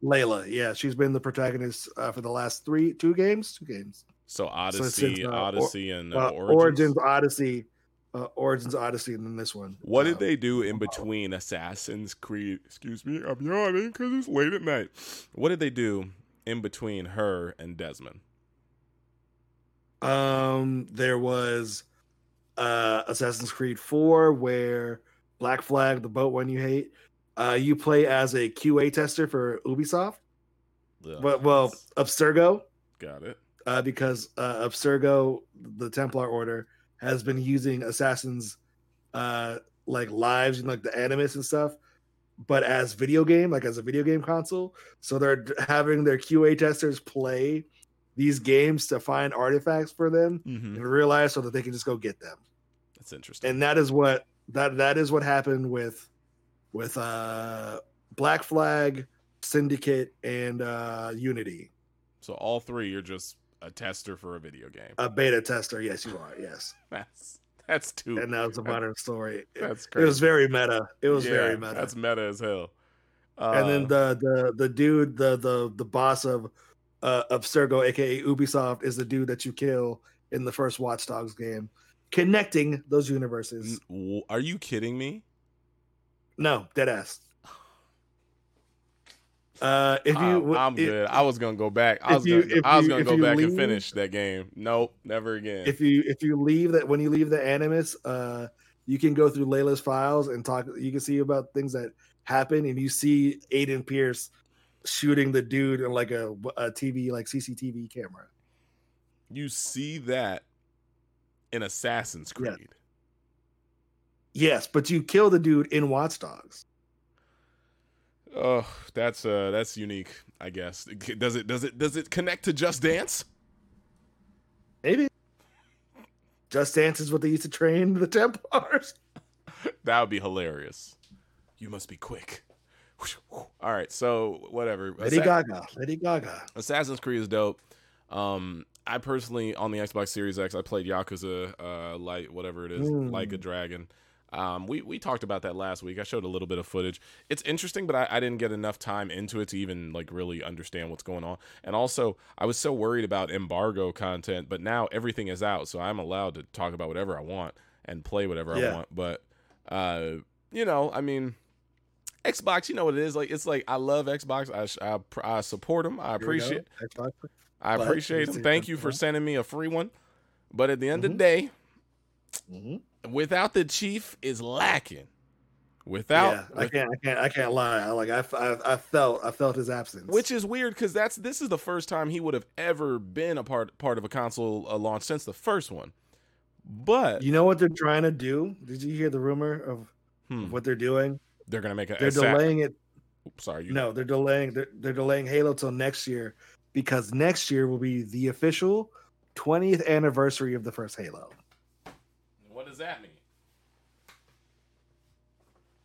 Layla. Yeah, she's been the protagonist uh, for the last three two games, two games. So Odyssey, since, uh, Odyssey, and uh, Origins. Origins. Odyssey, uh, Origins Odyssey, and then this one. What did Uh, they do in between Assassin's Creed? Excuse me, I'm yawning because it's late at night. What did they do in between her and Desmond? Um, there was uh Assassin's Creed 4 where Black Flag, the boat one you hate. Uh, you play as a QA tester for Ubisoft. Ugh, But well, Abstergo, got it. uh, because uh, Abstergo, the Templar Order, has been using assassins, uh, like lives and like the Animus and stuff, but as video game, like as a video game console. So they're having their QA testers play these games to find artifacts for them Mm-hmm. in real life, so that they can just go get them. That's interesting. And that is what that that is what happened with with uh Black Flag, Syndicate, and uh Unity. so all three, you're just a tester for a video game. A beta tester, yes, you are, yes. That's that's too. And that was a modern story. That's that's it was very meta. It was Yeah, very meta. That's meta as hell. and then Uh, the the the dude, the the the boss of uh Abstergo, aka Ubisoft, is the dude that you kill in the first Watch Dogs game, connecting those universes. are you kidding me? No, dead ass. Uh, if you, I'm, I'm if- good. I was gonna go back. I was you- gonna, I was you- gonna go back and finish that game. Nope, never again. if you if you leave that when you leave the animus uh you can go through layla's files and talk you can see about things that happen and you see Aiden Pearce shooting the dude in like a, a tv like cctv camera you see that in Assassin's Yeah. Yes but you kill the dude in watch dogs Oh, that's uh, that's unique. I guess. Does it does it does it connect to Just Dance? maybe just dance is what they used to train the templars That would be hilarious. You must be quick. All right, so whatever. lady Assa- gaga lady gaga Assassin's Creed is dope. Um, I personally on the Xbox Series X, I played Yakuza, uh, like whatever it is, Mm. like a dragon. Um, we we talked about that last week. I showed a little bit of footage. It's interesting, but I, I didn't get enough time into it to even like really understand what's going on. And also, I was so worried about embargo content, but now everything is out, so I'm allowed to talk about whatever I want and play whatever I want. But uh, you know, I mean. Xbox, you know what it is like. It's like I love Xbox. I I, I support them. I go. appreciate. Xbox. I appreciate them. Thank you for sending me a free one. But at the end of Mhm. the day, Mhm. Without the chief is lacking. Without, yeah, I can't, I can't, I can't lie. I like, I, I, I felt, I felt his absence. which is weird because that's this is the first time he would have ever been a part part of a console uh, launch since the first one. But You know what they're trying to do? Did you hear the rumor of hmm, what they're doing? they're gonna make a. They're delaying it. Oops, sorry, you No, they're delaying. They're, they're delaying Halo till next year because next year will be the official 20th anniversary of the first Halo. What does that mean?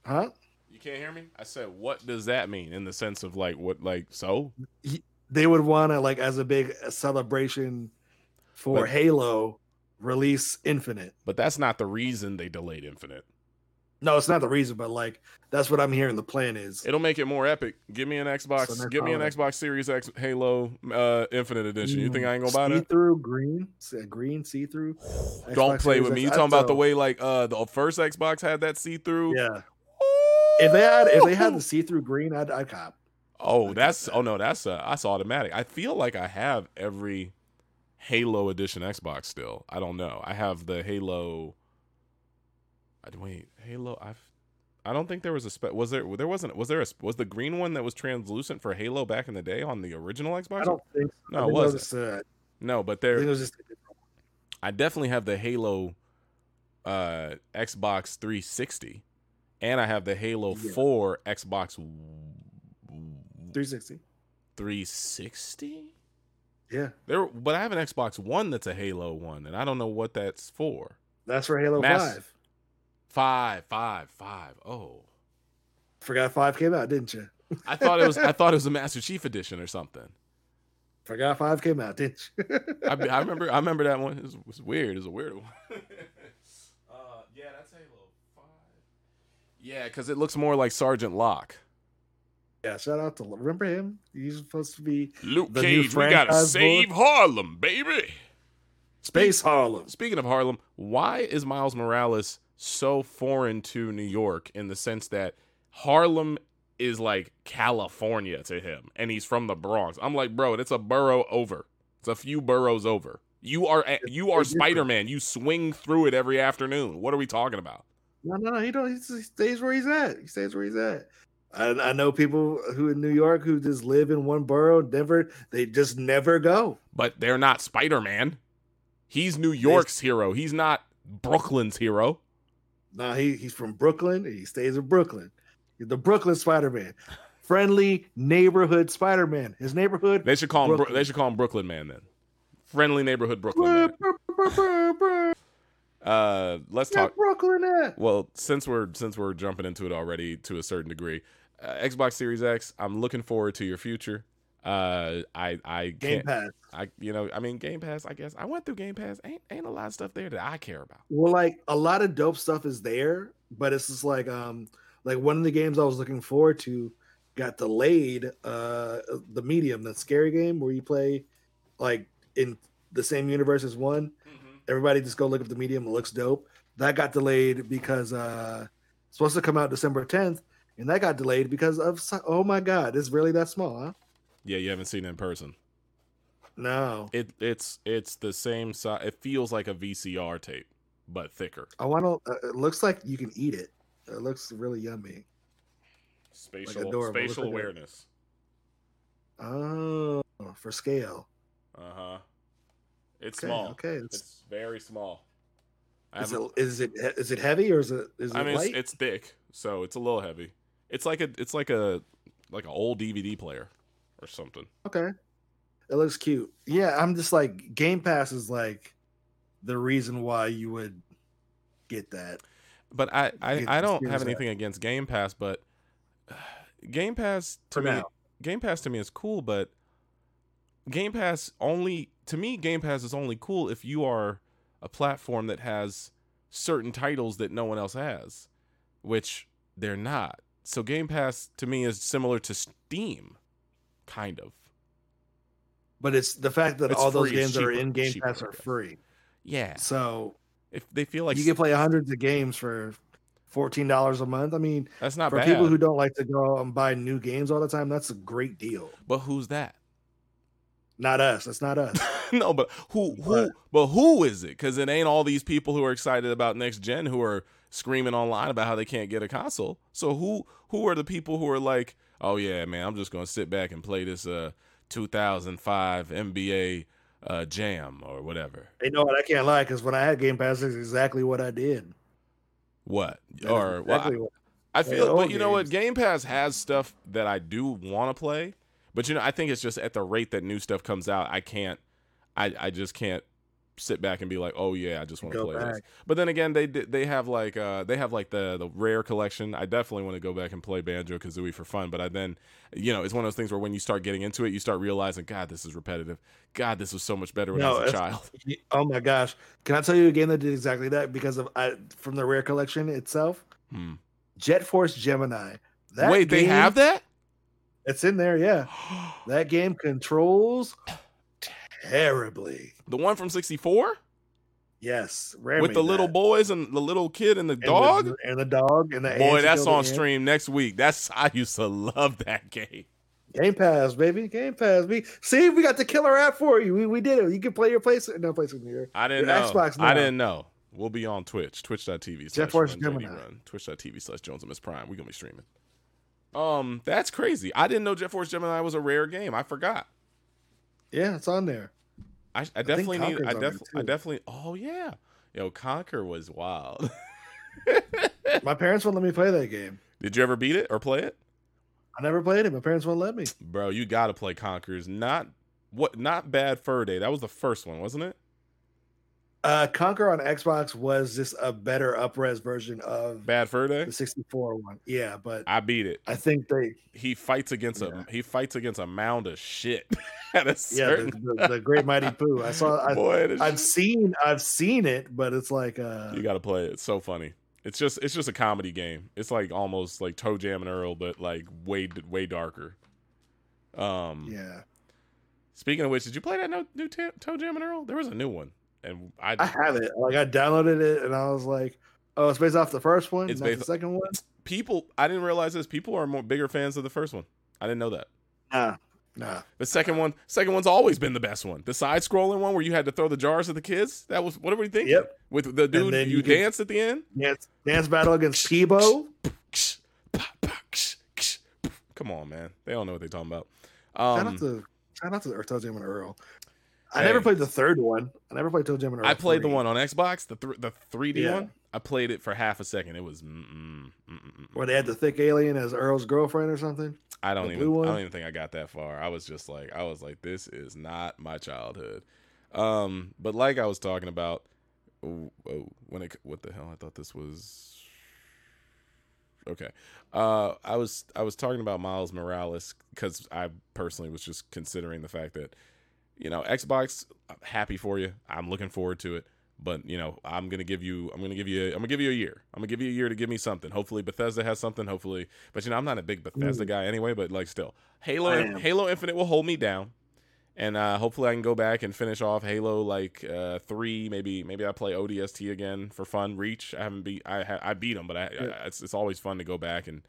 Huh? You can't hear me. I said, what does that mean in the sense of like what, like so? They would want to like as a big celebration for But- Halo release Infinite. But that's not the reason they delayed Infinite. No, it's not the reason, but like that's what I'm hearing. The plan is. It'll make it more epic. Give me an Xbox. So give me an. Xbox Series X Halo uh, Infinite Edition. You think I ain't gonna buy see through green, green see through. Don't play Series with me. You talking about the way like uh the first Xbox had that see through? Yeah. If they had, if they had the see through green, I'd, I'd cop. Oh, I that's oh no, that's uh, that's automatic. I feel like I have every Halo Edition Xbox still. I don't know. I have the Halo. I wait, Halo. I've. I don't think there was a spe- was there there wasn't was there a was the green one that was translucent for Halo back in the day on the original Xbox? I don't think. So. No, I it wasn't. was uh, no, but I there it was just. I definitely have the Halo uh Xbox 360 and I have the Halo Yeah. 4 Xbox 360. 360? Yeah, There but I have an Xbox 1 that's a Halo one and I don't know what that's for. that's for Halo Mass- Five. Five, five, five. Oh. Forgot Five came out, didn't you? I thought it was I thought it was a Master Chief edition or something. Forgot Five came out, didn't you? I, I remember I remember that one. It was, it was weird. It was a weird one. uh, yeah, that's Halo 5. Yeah, cuz it looks more like Sergeant Locke. yeah, shout out to remember him. He's supposed to be Luke The new Cage, we gotta franchise save Harlem, baby. Space Harlem. Speaking of Harlem, why is Miles Morales so foreign to New York in the sense that Harlem is like California to him and he's from the Bronx? I'm like, bro, it's a borough over. It's a few boroughs over. You are you are. Spider-Man. You swing through it every afternoon. What are we talking about? No, no, no, he don't. He stays where he's at. He stays where he's at. I, I know people who in New York who just live in one borough, Denver. They just never go. But they're not Spider Man. He's New York's hero. He's not Brooklyn's hero. No, he, he's from Brooklyn. He stays in Brooklyn. He's the Brooklyn Spider Man, friendly neighborhood Spider Man. His neighborhood. They should call him. They should call him Brooklyn Man then. Friendly neighborhood Brooklyn Man. Uh, let's talk. Brooklyn at. Well, since we're since we're jumping into it already to a certain degree, uh, Xbox Series X. I'm looking forward to your future. Uh, I I Game can't. Pass. I you know I mean Game Pass. I guess I went through Game Pass. Ain't ain't a lot of stuff there that I care about. Well, like a lot of dope stuff is there, but it's just like um like one of the games I was looking forward to got delayed. Uh, the medium, that scary game where you play like in the same universe as one. Everybody just go look up the medium. It looks dope. That got delayed because uh supposed to come out December 10th, and that got delayed because of oh my god, it's really that small, huh? Yeah, you haven't seen it in person. No, It it's it's the same size. It feels like a VCR tape, but thicker. I want to. Uh, it looks like you can eat it. It looks really yummy. Spatial. Looks spatial like a- awareness. Oh, for scale. Uh huh. It's Okay, small. okay, it's- It's very small. Is it is it is it heavy or is it is it I mean, light? it's, it's thick, so it's a little heavy. It's like a, it's like a, like an old DVD player or something. okay. It looks cute. Yeah, I'm just like Game Pass is like the reason why you would get that. But I, I, I don't have anything against Game Pass, but Game Pass to For me, now. Game Pass to me is cool, but Game Pass only to me, Game Pass is only cool if you are a platform that has certain titles that no one else has, which they're not. So Game Pass to me is similar to Steam, kind of. But it's the fact that It's all those free, it's games that are in Game cheaper, Pass are free. Yeah, So if they feel like you can play hundreds of games for fourteen dollars a month. I mean, that's not for bad. people who don't like to go and buy new games all the time, that's a great deal. but who's that? Not us. That's not us. no, but who who But- but who is it? Because it ain't all these people who are excited about next gen who are screaming online about how they can't get a console. So who who are the people who are like, oh yeah, man, I'm just gonna sit back and play this uh 2005 NBA uh Jam or whatever. you know what? I can't lie because when I had Game Pass, that's exactly what I did. What That or well, exactly what- I Play feel, but you know what? games. Game Pass has stuff that I do want to play, but you know, I think it's just at the rate that new stuff comes out, I can't, I, I just can't sit back and be like, oh yeah, I just want to play this. But then again, they they have like uh they have like the the rare collection. I definitely want to go back and play Banjo Kazooie for fun. But I then, you know, it's one of those things where when you start getting into it, you start realizing, God, this is repetitive. God, this was so much better when No, I was a child. Oh my gosh! Can I tell you a game that did exactly that? Because of I from the rare collection itself, Hmm. Jet Force Gemini. That Wait, they have that? It's in there. Yeah, that game controls terribly. the one from '64 Yes, with the little boys and the little kid and the And the- dog. and the dog and the Boy, that's on stream next week. That's I used to love that game. Game Pass, baby, Game Pass. We see we got the killer app for you. We, we did it. You can play your place. No place in here. I didn't Your know. Xbox I didn't know. We'll be on Twitch, twitch.tv slash Force Run JD Gemini. Run, twitch.tv slash Jonesimus Prime. We're gonna be streaming. Um, that's crazy. I didn't know Jet Force Gemini was a rare game. I forgot. Yeah, it's on there. I, I definitely need. I definitely. I definitely. Oh yeah. Yo, Conker was wild. My parents won't let me play that game. Did you ever beat it or play it, I never played it. My parents won't let me. bro? You got to play Conker's. Not what? Not bad fur day. That was the first one, wasn't it? Uh, Conker on Xbox was just a better upres version of Bad fur day. the 64 one. Yeah, but I beat it. I think they, he fights against Yeah. a he fights against a mound of shit at a yeah, the, the, the Great Mighty Pooh. I saw. I, Boy, I've seen. I've seen it, but it's like, uh, you got to play it. It's so funny. It's just it's just a comedy game. It's like almost like ToeJam and Earl, but like way way darker. Um, yeah. Speaking of which, did you play that new Ta- ToeJam and Earl? There was a new one, and I, I have it. Like I downloaded it, and I was like, "Oh, it's based off the first one, It's not based- the second one." people I didn't realize this. People are more bigger fans of the first one. I didn't know that. Nah, Nah. The second one, second one's always been the best one. The side scrolling one where you had to throw the jars at the kids. That was what are we thinking? Yep. With the dude, then you, you could- danced at the end. Dance, dance battle against Tebow. Come on, man. They don't know what they're talking about. Shout Um, out to shout out to ToeJam and Earl. I Hey. never played the third one. I never played ToeJam and Earl. I played the one on Xbox, the th- the 3D Yeah. one. I played it for half a second. It was. Mm, mm, mm, mm, where they had the thick alien as Earl's girlfriend or something. I don't the even. I don't even think I got that far. I was just like, I was like, this is not my childhood. Um, but like I was talking about, oh, oh, when it, what the hell? I thought this was. Okay, uh, I was I was talking about Miles Morales because I personally was just considering the fact that, you know, Xbox, I'm happy for you. I'm looking forward to it. But you know, I'm gonna give you, I'm gonna give you, I'm gonna give you a year. I'm gonna give you a year to give me something. Hopefully, Bethesda has something. Hopefully, but you know, I'm not a big Bethesda guy anyway. But like, still, Halo, Halo Infinite will hold me down, and uh, hopefully, I can go back and finish off Halo like uh, three. Maybe, maybe I play ODST again for fun. Reach, I haven't beat, I ha- I beat them, but I, Yeah. I it's it's always fun to go back and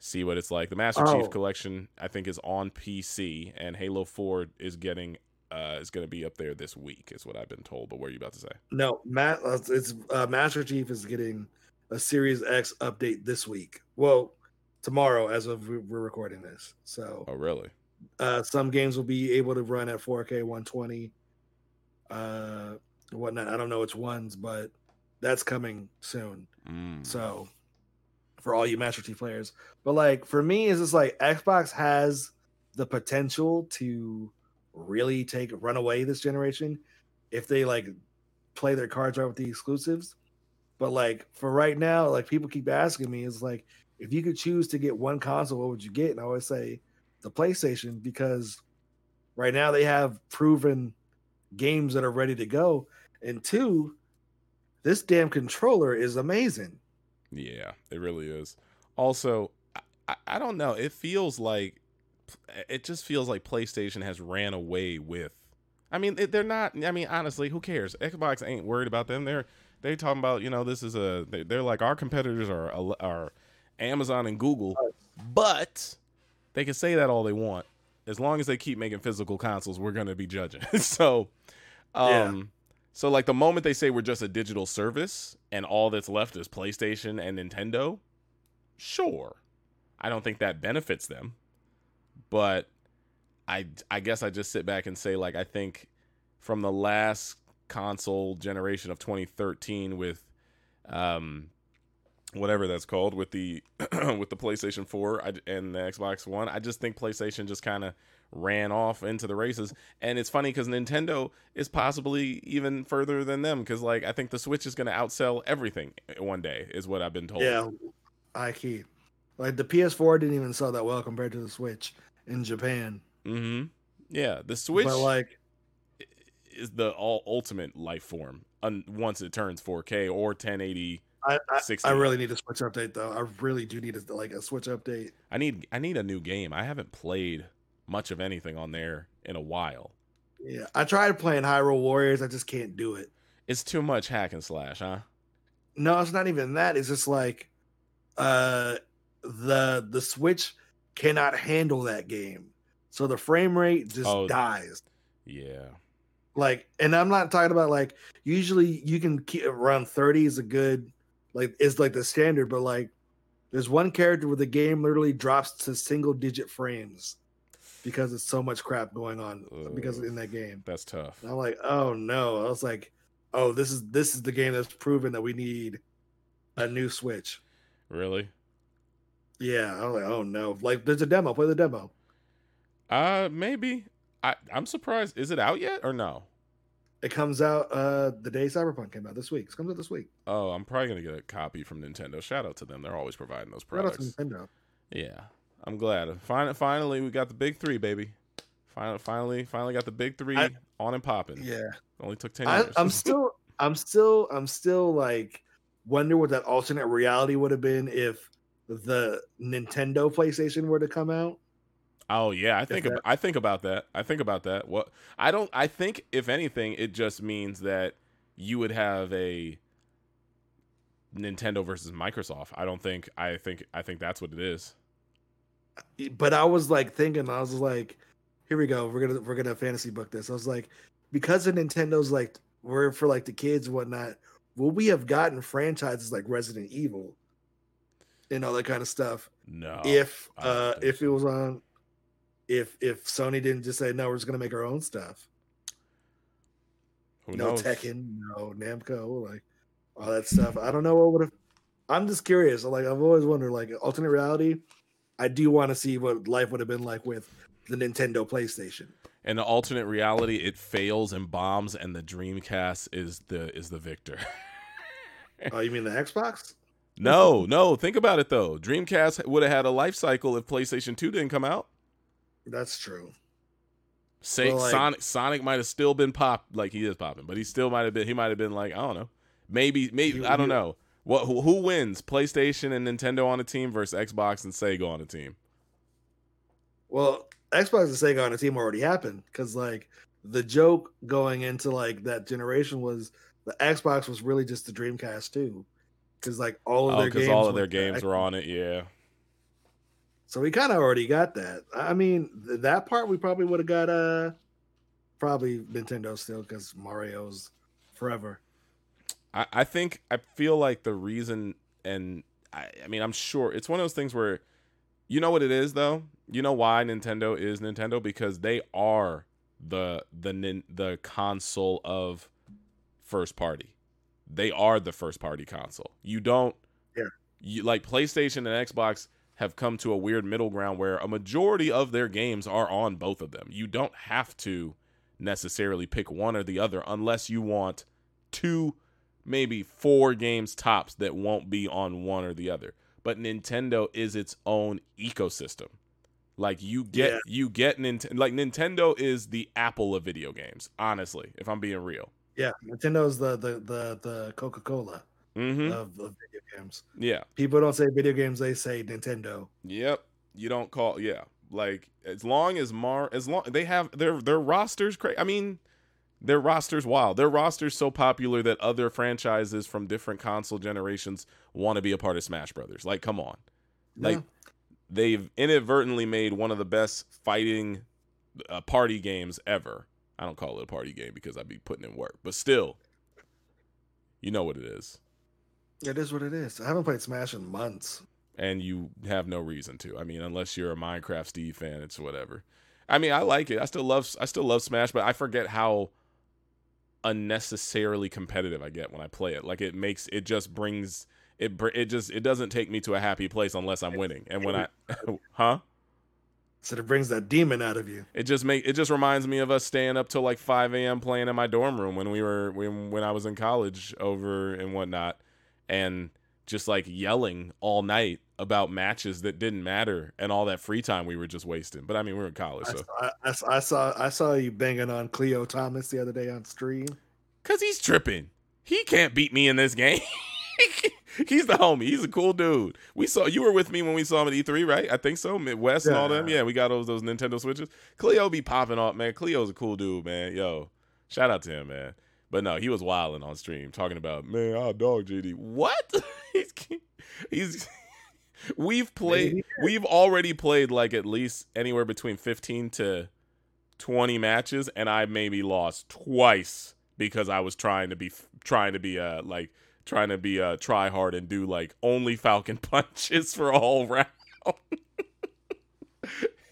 see what it's like. The Master Oh. Chief Collection, I think, is on PC, and Halo Four is getting. Uh, is going to be up there this week, is what I've been told. But what are you about to say? No, Matt, uh, it's uh, Master Chief is getting a Series X update this week. Well, tomorrow, as of we- we're recording this. So Oh, really? uh, some games will be able to run at 4K 120, uh, whatnot. I don't know which ones, but that's coming soon. Mm. So for all you Master Chief players, but like for me, is just like Xbox has the potential to really take run away this generation if they like play their cards right with the exclusives. But like for right now, like people keep asking me, is like if you could choose to get one console, what would you get? And I always say the PlayStation because right now they have proven games that are ready to go. And two, this damn controller is amazing. Yeah, it really is. Also, I- I, don't know. It feels like it just feels like PlayStation has ran away with. I mean, they're not. I mean, honestly, who cares? Xbox ain't worried about them. They're they talking about you know this is a they- they're like our competitors are are Amazon and Google, but they can say that all they want as long as they keep making physical consoles. We're gonna be judging. so, Yeah. um, so like the moment they say we're just a digital service and all that's left is PlayStation and Nintendo, sure. I don't think that benefits them. But I I guess I just sit back and say like I think from the last console generation of 2013 with um whatever that's called with the with the PlayStation 4 and the Xbox One, I just think PlayStation just kind of ran off into the races. And it's funny because Nintendo is possibly even further than them because like I think the Switch is going to outsell everything one day is what I've been told. Yeah, I keep Like the PS4 didn't even sell that well compared to the Switch in Japan. Mm-hmm. Yeah, the Switch But like, is the all ultimate life form un- once it turns 4K or 1080. I, I, 60. I really need a Switch update though. I really do need a, like a Switch update. I need I need a new game. I haven't played much of anything on there in a while. Yeah, I tried playing Hyrule Warriors. I just can't do it. It's too much hack and slash, huh? No, it's not even that. It's just like, uh, the the Switch cannot handle that game, so the frame rate just Oh. dies. Yeah. like and i'm not talking about like usually you can keep around 30 is a good like is like the standard but like there's one character where the game literally drops to single digit frames because it's so much crap going on because in that game That's tough. And i'm like oh no i was like oh this is this is the game that's proven that we need a new switch Really? Yeah i like oh no like there's a demo play the demo Uh maybe. I I'm surprised. Is it out yet or no? it comes out uh the day cyberpunk came out this week it comes out this week Oh, I'm probably gonna get a copy from Nintendo. Shout out to them. They're always providing those Shout out to products. Nintendo. Yeah, I'm glad. Fin- finally, we got the big three, baby. Finally, finally, finally got the big three I- on and popping. yeah Only took ten I, years. I'm still, I'm still, I'm still like wonder what that alternate reality would have been if the Nintendo PlayStation were to come out. oh yeah, I think that- ab- I think about that. I think about that. What I don't. I think if anything, it just means that you would have a Nintendo versus Microsoft. I don't think. I think. I think that's what it is. But I was like thinking, I was like, here we go. We're gonna we're gonna fantasy book this. I was like, because of Nintendo's like we're for like the kids and whatnot. Will we have gotten franchises like Resident Evil and all that kind of stuff No. if uh if it was on if if Sony didn't just say no, we're just gonna make our own stuff. Who no knows? Tekken, no Namco, like all that stuff. I don't know what would have. I'm just curious. Like I've always wondered, like alternate reality. I do want to see what life would have been like with the Nintendo PlayStation. And the alternate reality, it fails and bombs, and the Dreamcast is the is the victor. Oh, you mean the Xbox? No, no. Think about it though. Dreamcast would have had a life cycle if PlayStation Two didn't come out. That's true. Say Well, like- Sonic Sonic might have still been pop like he is popping, but he still might have been he might have been like, I don't know. Maybe maybe You- I don't you- know. What who, who wins? PlayStation and Nintendo on a team versus Xbox and Sega on a team. Well, Xbox and Sega on a team already happened because like the joke going into like that generation was the Xbox was really just the Dreamcast too, because like all of Oh, their because games all of their were- games were on it, yeah. So we kind of already got that. I mean, th- that part we probably would have got uh probably Nintendo still because Mario's forever. I, I think I feel like the reason and I, I mean I'm sure it's one of those things where you know what it is though? You know why Nintendo is Nintendo? Because they are the the nin- the console of first party. They are the first party console. You don't Yeah. you like PlayStation and Xbox have come to a weird middle ground where a majority of their games are on both of them. You don't have to necessarily pick one or the other unless you want two maybe four games tops that won't be on one or the other. But Nintendo is its own ecosystem. Like you get Yeah. you get Nintendo like Nintendo is the Apple of video games, honestly, if I'm being real. Yeah, Nintendo's the the the, the Coca Cola Mhm. of, of video games. Yeah. People don't say video games; they say Nintendo. Yep. You don't call yeah. Like as long as Mar as long they have their their rosters cra- I mean their rosters wild. Their rosters so popular that other franchises from different console generations want to be a part of Smash Brothers. Like come on. Like Yeah. they've inadvertently made one of the best fighting uh, party games ever. I don't call it a party game because I'd be putting in work, but still, you know what it is, it is what it is. I haven't played Smash in months. and you have no reason to. I mean, unless you're a Minecraft Steve fan, it's whatever. I mean, I like it. I still love. I still love Smash, but I forget how unnecessarily competitive I get when I play it. Like it makes it just brings it. br- It just it doesn't take me to a happy place unless I'm winning. And when I, huh? So it brings that demon out of you. It just make it just reminds me of us staying up till like 5 a.m. playing in my dorm room when we were when when I was in college over and whatnot, and just like yelling all night about matches that didn't matter and all that free time we were just wasting. But I mean, we were in college, I, so I, I, I saw I saw you banging on Cleo Thomas the other day on stream. cause he's tripping. He can't beat me in this game. he's the homie. He's a cool dude. We saw you were with me when we saw him at E3, right? I think so. Midwest and all them. Yeah. Yeah, we got those those Nintendo Switches. Cleo be popping off, man. Cleo's a cool dude, man. Yo, shout out to him, man. But no, he was wilding on stream, talking about man, our dog JD. What? he's he's. We've played. We've already played like at least anywhere between fifteen to twenty matches, and I maybe lost twice because I was trying to be trying to be uh like trying to be uh try hard and do like only Falcon punches for a whole round.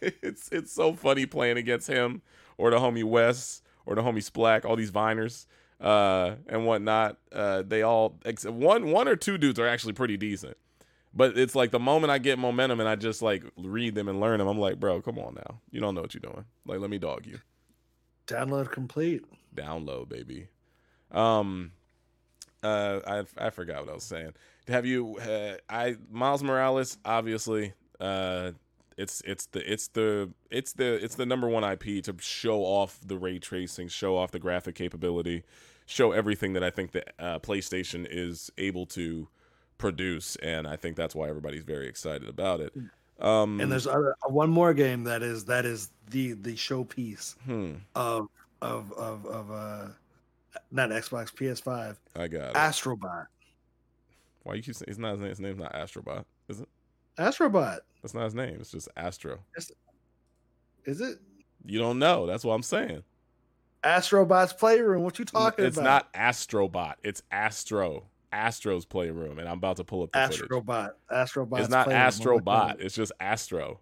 it's it's so funny playing against him or the homie Wes or the homie Splack, all these viners uh and whatnot. Uh they all except one one or two dudes are actually pretty decent. But it's like the moment I get momentum and I just like read them and learn them, I'm like, bro, come on now. You don't know what you're doing. Like, let me dog you. Download complete. Download, baby. Um, uh, I I forgot what I was saying. Have you? Uh, I Miles Morales, obviously. Uh, it's it's the it's the it's the it's the number one IP to show off the ray tracing, show off the graphic capability, show everything that I think that uh, PlayStation is able to produce, and I think that's why everybody's very excited about it. Um, And there's other, one more game that is that is the the showpiece hmm, of of of of uh not Xbox PS5 I got it. Astrobot. Why you keep saying it's not his name? His name's not Astrobot, is it? Astrobot That's not his name. It's just Astro. is it? You don't know. That's what I'm saying. Astrobot's Playroom. What you talking it's about? It's not Astrobot. It's Astro. Astro's playroom, and I'm about to pull up the footage. Astrobot. Astrobot. It's not Astrobot. It's just Astro.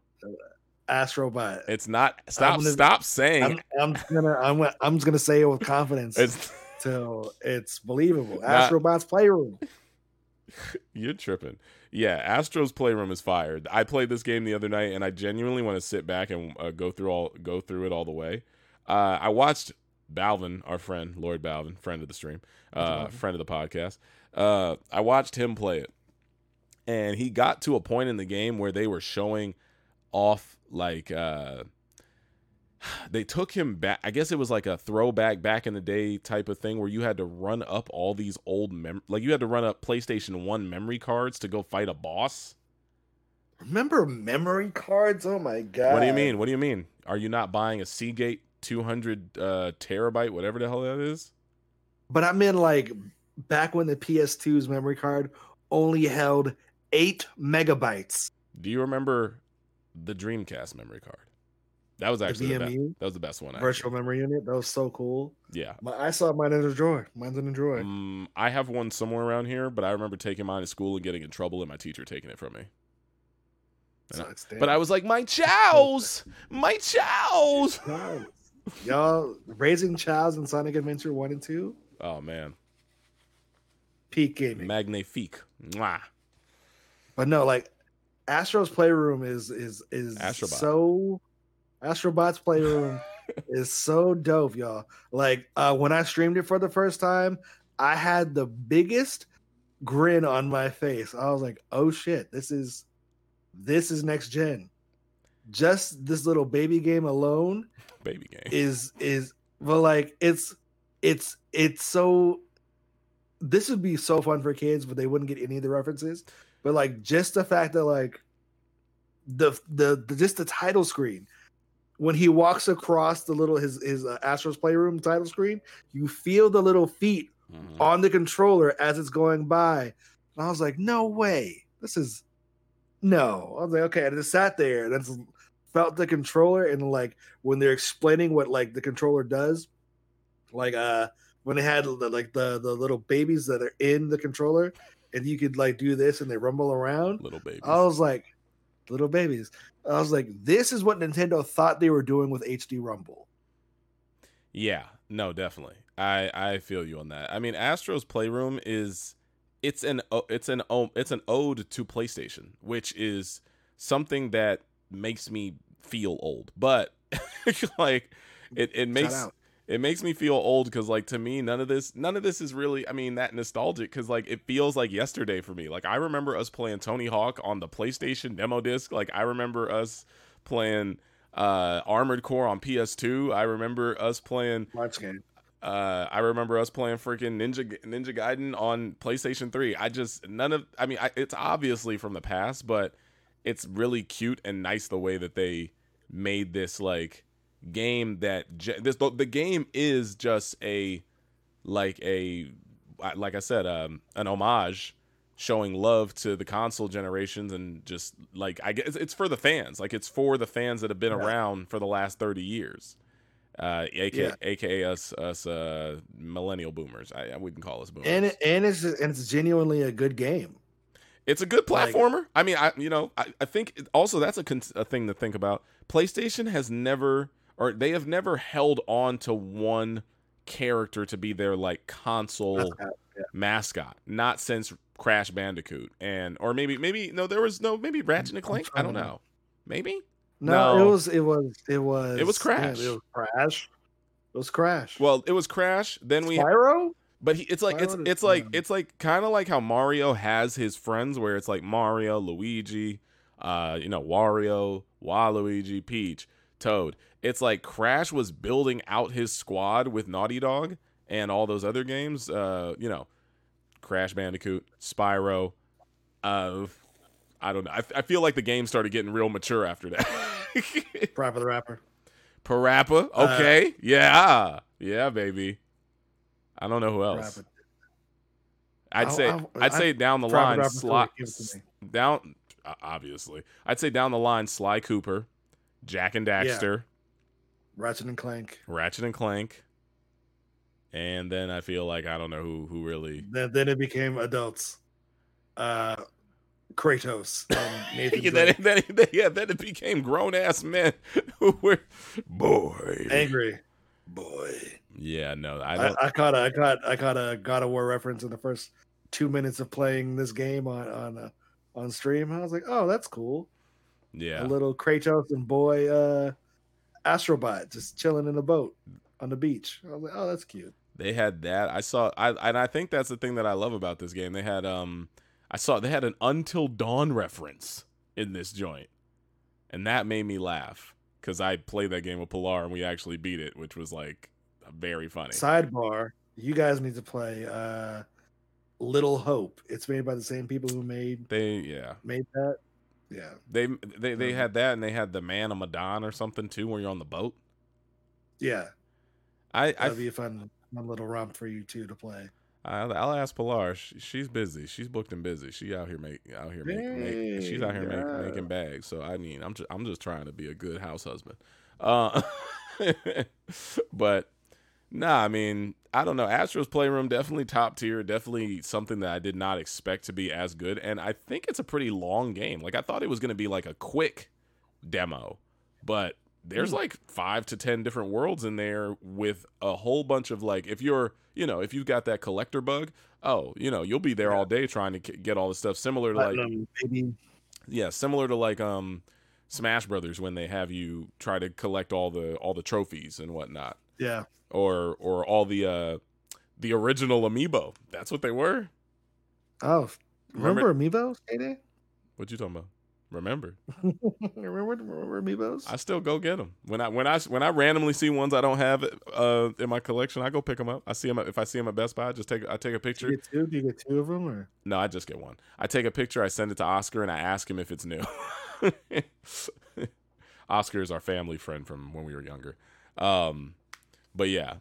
Astrobot. It's not. Stop. gonna- stop saying. I'm, I'm gonna I'm, I'm just gonna say it with confidence it's. Till it's believable. Not- Astrobot's Playroom. You're tripping. Yeah, Astro's Playroom is fired. I played this game the other night, and I genuinely want to sit back and uh, go through all go through it all the way. Uh, I watched Balvin, our friend Lord Balvin, friend of the stream, uh, friend of the podcast. Uh, I watched him play it, and he got to a point in the game where they were showing off like uh, they took him back. I guess it was like a throwback back in the day type of thing where you had to run up all these old mem like you had to run up PlayStation 1 memory cards to go fight a boss. Remember memory cards? Oh my god. What do you mean? What do you mean? Are you not buying a Seagate 200 uh terabyte whatever the hell that is? But I mean like back when the PS2's memory card only held eight megabytes. Do you remember the Dreamcast memory card? That was actually the, best. VMU That was the best one. actually. virtual memory unit. That was so cool. Yeah. My, I saw mine in a drawer. Mine's in a drawer. Um, I have one somewhere around here, but I remember taking mine to school and getting in trouble, and my teacher taking it from me. I- But I was like, my chows, my chows. Y'all raising chows in Sonic Adventure one and two. Oh man, Peak gaming. magnifique. Mwah. But no, like Astro's Playroom is is is Astrobot. so Astrobot's Playroom is so dope, y'all. Like uh when I streamed it for the first time, I had the biggest grin on my face. I was like, "Oh shit, this is this is next gen." Just this little baby game alone baby game. is is well like it's it's it's so this would be so fun for kids but they wouldn't get any of the references but like just the fact that like the the, the just the title screen when he walks across the little his his uh, Astros playroom title screen you feel the little feet Mhm. on the controller as it's going by. And I was like no way. This is no. I was like okay. I just sat there and then felt the controller and like when they're explaining what like the controller does like uh when they had the, like the the little babies that are in the controller and you could like do this and they rumble around Little babies. i was like little babies i was like this is what nintendo thought they were doing with hd rumble Yeah, no, definitely. I I feel you on that. I mean, Astro's Playroom is it's an it's an it's an ode to PlayStation, which is something that makes me feel old. But like it it makes. It makes me feel old because like to me none of this none of this is really i mean that nostalgic because like it feels like yesterday for me. Like i remember us playing tony hawk on the playstation demo disc. Like i remember us playing uh armored core on ps2 i remember us playing Launch game. uh i remember us playing freaking ninja ninja gaiden on playstation 3 i just none of i mean I, it's obviously from the past but it's really cute and nice the way that they made this like game that ge- this the, the game is just a like a like I said um an homage showing love to the console generations and just like I guess it's for the fans like it's for the fans that have been Right. around for the last 30 years uh aka, Yeah. aka us us uh millennial boomers I, I wouldn't call us boomers and it, and it's and it's genuinely a good game it's a good Like- platformer. I mean, I you know, I, I think it- also that's a, con- a thing to think about. PlayStation has never or they have never held on to one character to be their like console Mascot, yeah. mascot. Not since Crash Bandicoot and or maybe maybe no there was no maybe Ratchet and Clank. I don't know. Maybe? no, No. it was it was it was It was yeah, Crash. it was crash it was crash Well, it was Crash, then we Spyro? But he, it's like it's Spyro is it's like it's like kind of like how Mario has his friends, where it's like Mario, Luigi, uh, you know, Wario, Waluigi, Peach, Toad. It's like Crash was building out his squad with Naughty Dog and all those other games. Uh, you know, Crash Bandicoot, Spyro. Uh, I don't know. I, I feel like the game started getting real mature after that. Parappa the rapper Parappa, Uh, okay, yeah, yeah, baby. I don't know who else. Parappa. I'd say I'll- I'd say down the Parappa line Rapper slot Give it to me. down uh, obviously. I'd say down the line Sly Cooper, Jak and Daxter. Ratchet and Clank. Ratchet and Clank, and then I feel like I don't know who who really. Then, then it became adults. Uh, Kratos and Nathan yeah, Drake. then, it- then, yeah, then it became grown ass men who were boy. angry boy. Yeah, no, I I, don't. I, caught a I caught I caught a God of War reference in the first two minutes of playing this game on on uh, on stream. I was like, oh, that's cool. Yeah, A little Kratos and boy uh, Astrobot just chilling in a boat on the beach. I was like, oh, that's cute. they had that. I saw. I and I think that's the thing that I love about this game. They had um, I saw they had an Until Dawn reference in this joint, and that made me laugh because I played that game with Pilar and we actually beat it, which was like very funny. Sidebar: You guys need to play uh, Little Hope. It's made by the same people who made They yeah. made that. Yeah, They they they Mhm. had that and they had the Man of Medan or something too, where you're on the boat. yeah. I I That'd be a fun, fun little romp for you two to play. I'll, I'll ask Pilar. She, she's busy. She's booked and busy. She out here make out here make, make she's out here Hey, make, making bags. So I mean, I'm just I'm just trying to be a good house husband. Uh, but nah, I mean, I don't know. Astros Playroom definitely top tier. Definitely something that I did not expect to be as good. And I think it's a pretty long game. Like I thought it was going to be like a quick demo, but there's Hmm. like five to ten different worlds in there with a whole bunch of like if you're you know if you've got that collector bug oh you know you'll be there all day trying to get all the stuff similar to like baby. yeah similar to like um smash brothers when they have you try to collect all the all the trophies and whatnot Yeah. or or all the uh the original amiibo that's what they were Oh, Remember- remember, Amiibos, K-Day? what you talking about remember remember, remember Amiibos? I still go get them when I when I when I randomly see ones I don't have uh in my collection. I go pick them up. I see them if I see them at Best Buy. I just take I take a Do picture. you get two? Do you get two of them, or No, I just get one. I take a picture. I send it to Oscar and I ask him if it's new. Oscar is our family friend from when we were younger. Um, but yeah,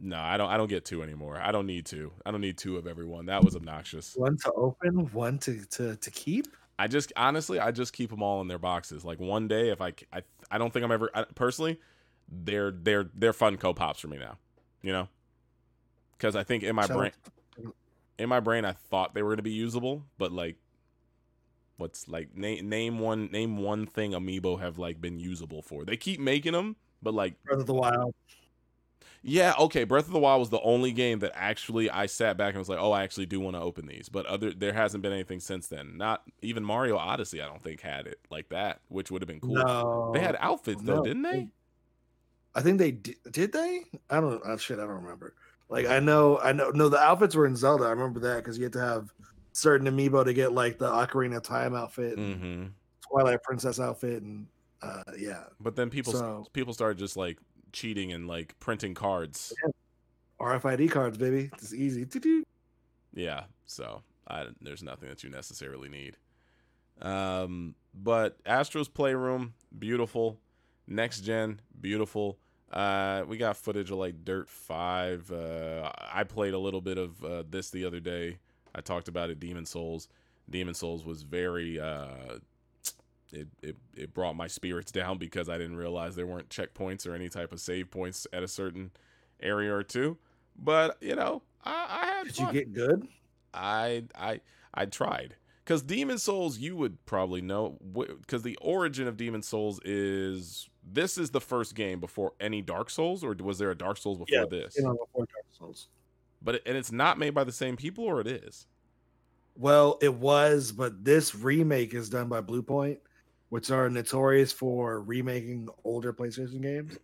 no, I don't. I don't get two anymore. I don't need two. I don't need two of everyone. That was obnoxious. one to open, one to to to keep? I just honestly, I just keep them all in their boxes. Like one day, if I, I, I don't think I'm ever I, personally, they're they're they're Funko Pops for me now. You know, because I think in my brain, in my brain, I thought they were going to be usable, but like, what's like name name one name one thing Amiibo have like been usable for? They keep making them, but like Breath of the Wild. Yeah, okay. Breath of the Wild was the only game that actually I sat back and was like, "Oh, I actually do want to open these." But other there hasn't been anything since then. Not even Mario Odyssey. I don't think had it like that, which would have been cool. No, They had outfits though, No, didn't they? I think they did. Did they? I don't. Oh, shit, I don't remember. Like I know, I know. No, the outfits were in Zelda. I remember that because you had to have certain amiibo to get like the Ocarina of Time outfit, and Mm-hmm. Twilight Princess outfit, and uh yeah, But then people So- people started just like cheating and like printing cards. RFID cards, baby. It's easy. Yeah, so I, there's nothing that you necessarily need. Um, but Astros Playroom, beautiful. Next Gen, beautiful. Uh, we got footage of like Dirt Five. Uh, I played a little bit of uh, this the other day. I talked about it. Demon's Souls. Demon's Souls was very. Uh, it, it it brought my spirits down because I didn't realize there weren't checkpoints or any type of save points at a certain area or two. But you know, I, I had Did fun. you get good? I I I tried because Demon's Souls you would probably know because the origin of Demon's Souls is this is the first game before any Dark Souls or was there a Dark Souls before Yeah, this? You know, before Dark Souls. But it, and it's not made by the same people or it is. Well, it was, but this remake is done by Bluepoint, which are notorious for remaking older PlayStation games.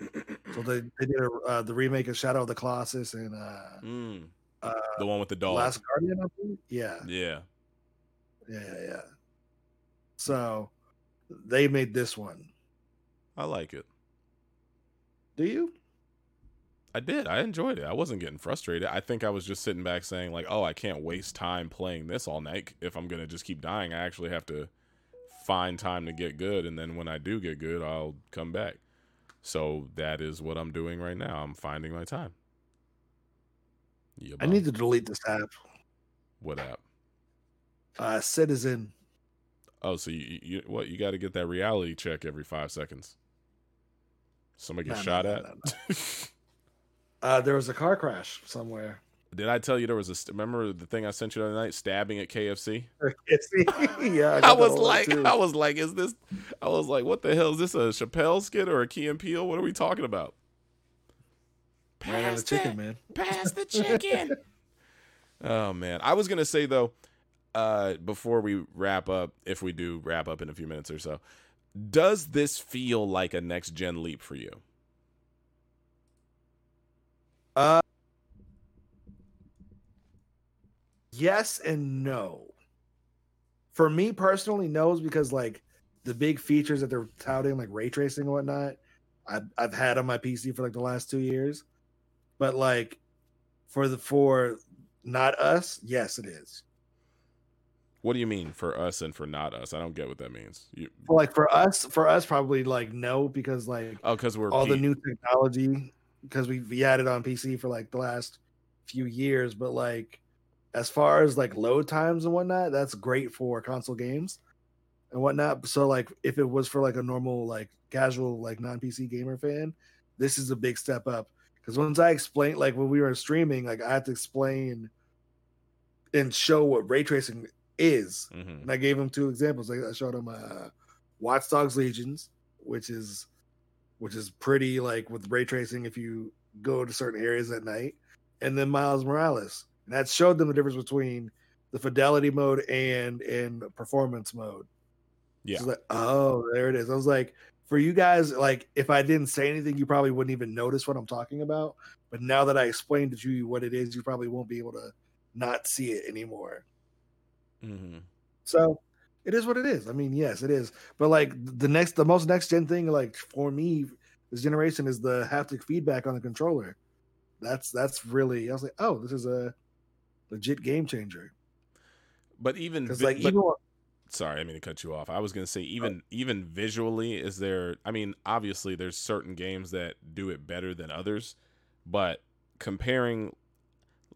So they, they did a, uh, the remake of Shadow of the Colossus and uh, Mm, uh, the one with the dog. Last Guardian. I think. Yeah, yeah. yeah, yeah, yeah. So they made this one. I like it. Do you? I did. I enjoyed it. I wasn't getting frustrated. I think I was just sitting back saying like, "Oh, I can't waste time playing this all night. If I'm gonna just keep dying, I actually have to find time to get good, and then when I do get good, I'll come back." So that is what I'm doing right now. I'm finding my time. Yeah, I need to delete this app. what app? Uh, Citizen. Oh, so you, you what? You got to get that reality check every five seconds. Somebody get no, shot no, at. no, Uh, there was a car crash somewhere. Did I tell you there was a? Remember the thing I sent you the other night? Stabbing at KFC. yeah, I, got that was like. I was like, is this? I was like, what the hell is this? A Chappelle skit or a Key and Peele? What are we talking about? Ran out Pass the chicken, man. Pass the chicken. oh man, I was gonna say though, uh, before we wrap up, if we do wrap up in a few minutes or so, does this feel like a next gen leap for you? Uh, yes and no. For me personally, no, is because like the big features that they're touting, like ray tracing and whatnot, I've I've had on my PC for like the last two years. But like for the for not us, yes, it is. What do you mean for us and for not us? I don't get what that means. You, like for us, for us, probably like no, because like oh, because we're all the new technology because we we had it on PC for like the last few years, but like as far as like load times and whatnot, that's great for console games and whatnot. So like if it was for like a normal like casual like non PC gamer fan, this is a big step up. Because once I explained like when we were streaming, like I had to explain and show what ray tracing is. Mhm. And I gave him two examples. Like I showed him uh Watch Dogs Legions, which is which is pretty like with ray tracing if you go to certain areas at night, and then Miles Morales. And that showed them the difference between the fidelity mode and and performance mode. Yeah. It's like, oh, there it is. I was like, for you guys, like if I didn't say anything, you probably wouldn't even notice what I'm talking about. But now that I explained to you what it is, you probably won't be able to not see it anymore. Mhm. So it is what it is. I mean, yes, it is. But like the next, the most next gen thing, like for me, this generation is the haptic feedback on the controller. That's that's really. I was like, oh, this is a legit game changer. But even Because like but- even sorry, I mean to cut you off. I was gonna say even oh. even visually, is there? I mean, obviously, there's certain games that do it better than others, but comparing,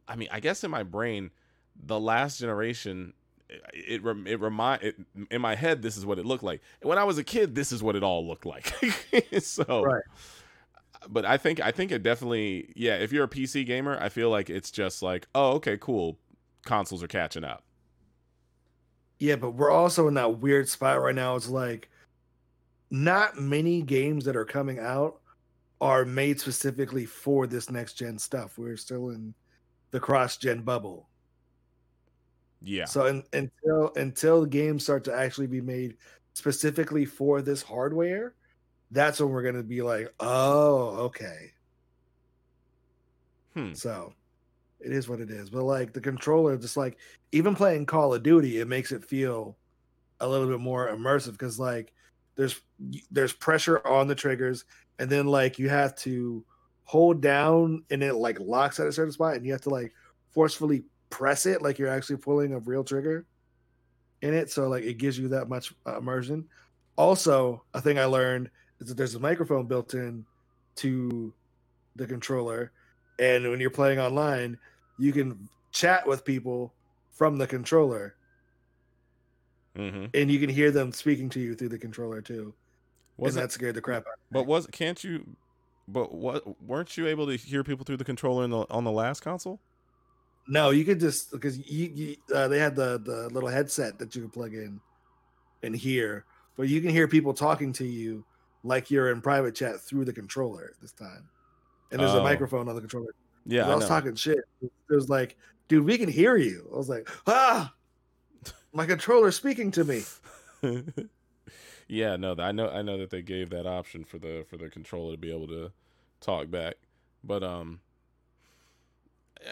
I mean, I guess in my brain, the last generation, it it, it remind it, in my head, this is what it looked like. When I was a kid, this is what it all looked like. so, Right. But I think I think it definitely, yeah. If you're a PC gamer, I feel like it's just like, oh, okay, cool. Consoles are catching up. Yeah, but we're also in that weird spot right now. It's like not many games that are coming out are made specifically for this next gen stuff. We're still in the cross gen bubble. Yeah. So in, until until games start to actually be made specifically for this hardware, that's when we're gonna be like, oh, okay. Hmm. So it is what it is. But like the controller, just like even playing Call of Duty, it makes it feel a little bit more immersive because like there's there's pressure on the triggers, and then like you have to hold down and it like locks at a certain spot, and you have to like forcefully press it like you're actually pulling a real trigger in it. So like it gives you that much uh, immersion. Also, a thing I learned is that there's a microphone built in to the controller, and when you're playing online, you can chat with people from the controller, Mm-hmm. and you can hear them speaking to you through the controller too. Was and it? that scared the crap out. of me. But was can't you? But what weren't you able to hear people through the controller in the, on the last console? No, you could just because you, you uh, they had the the little headset that you could plug in and hear, but you can hear people talking to you like you're in private chat through the controller this time. And there's Oh. a microphone on the controller. Yeah, I I was know. talking shit. It was like, dude, we can hear you. I was like, ah, my controller's speaking to me. yeah, no, I know, I know that they gave that option for the for the controller to be able to talk back, but um,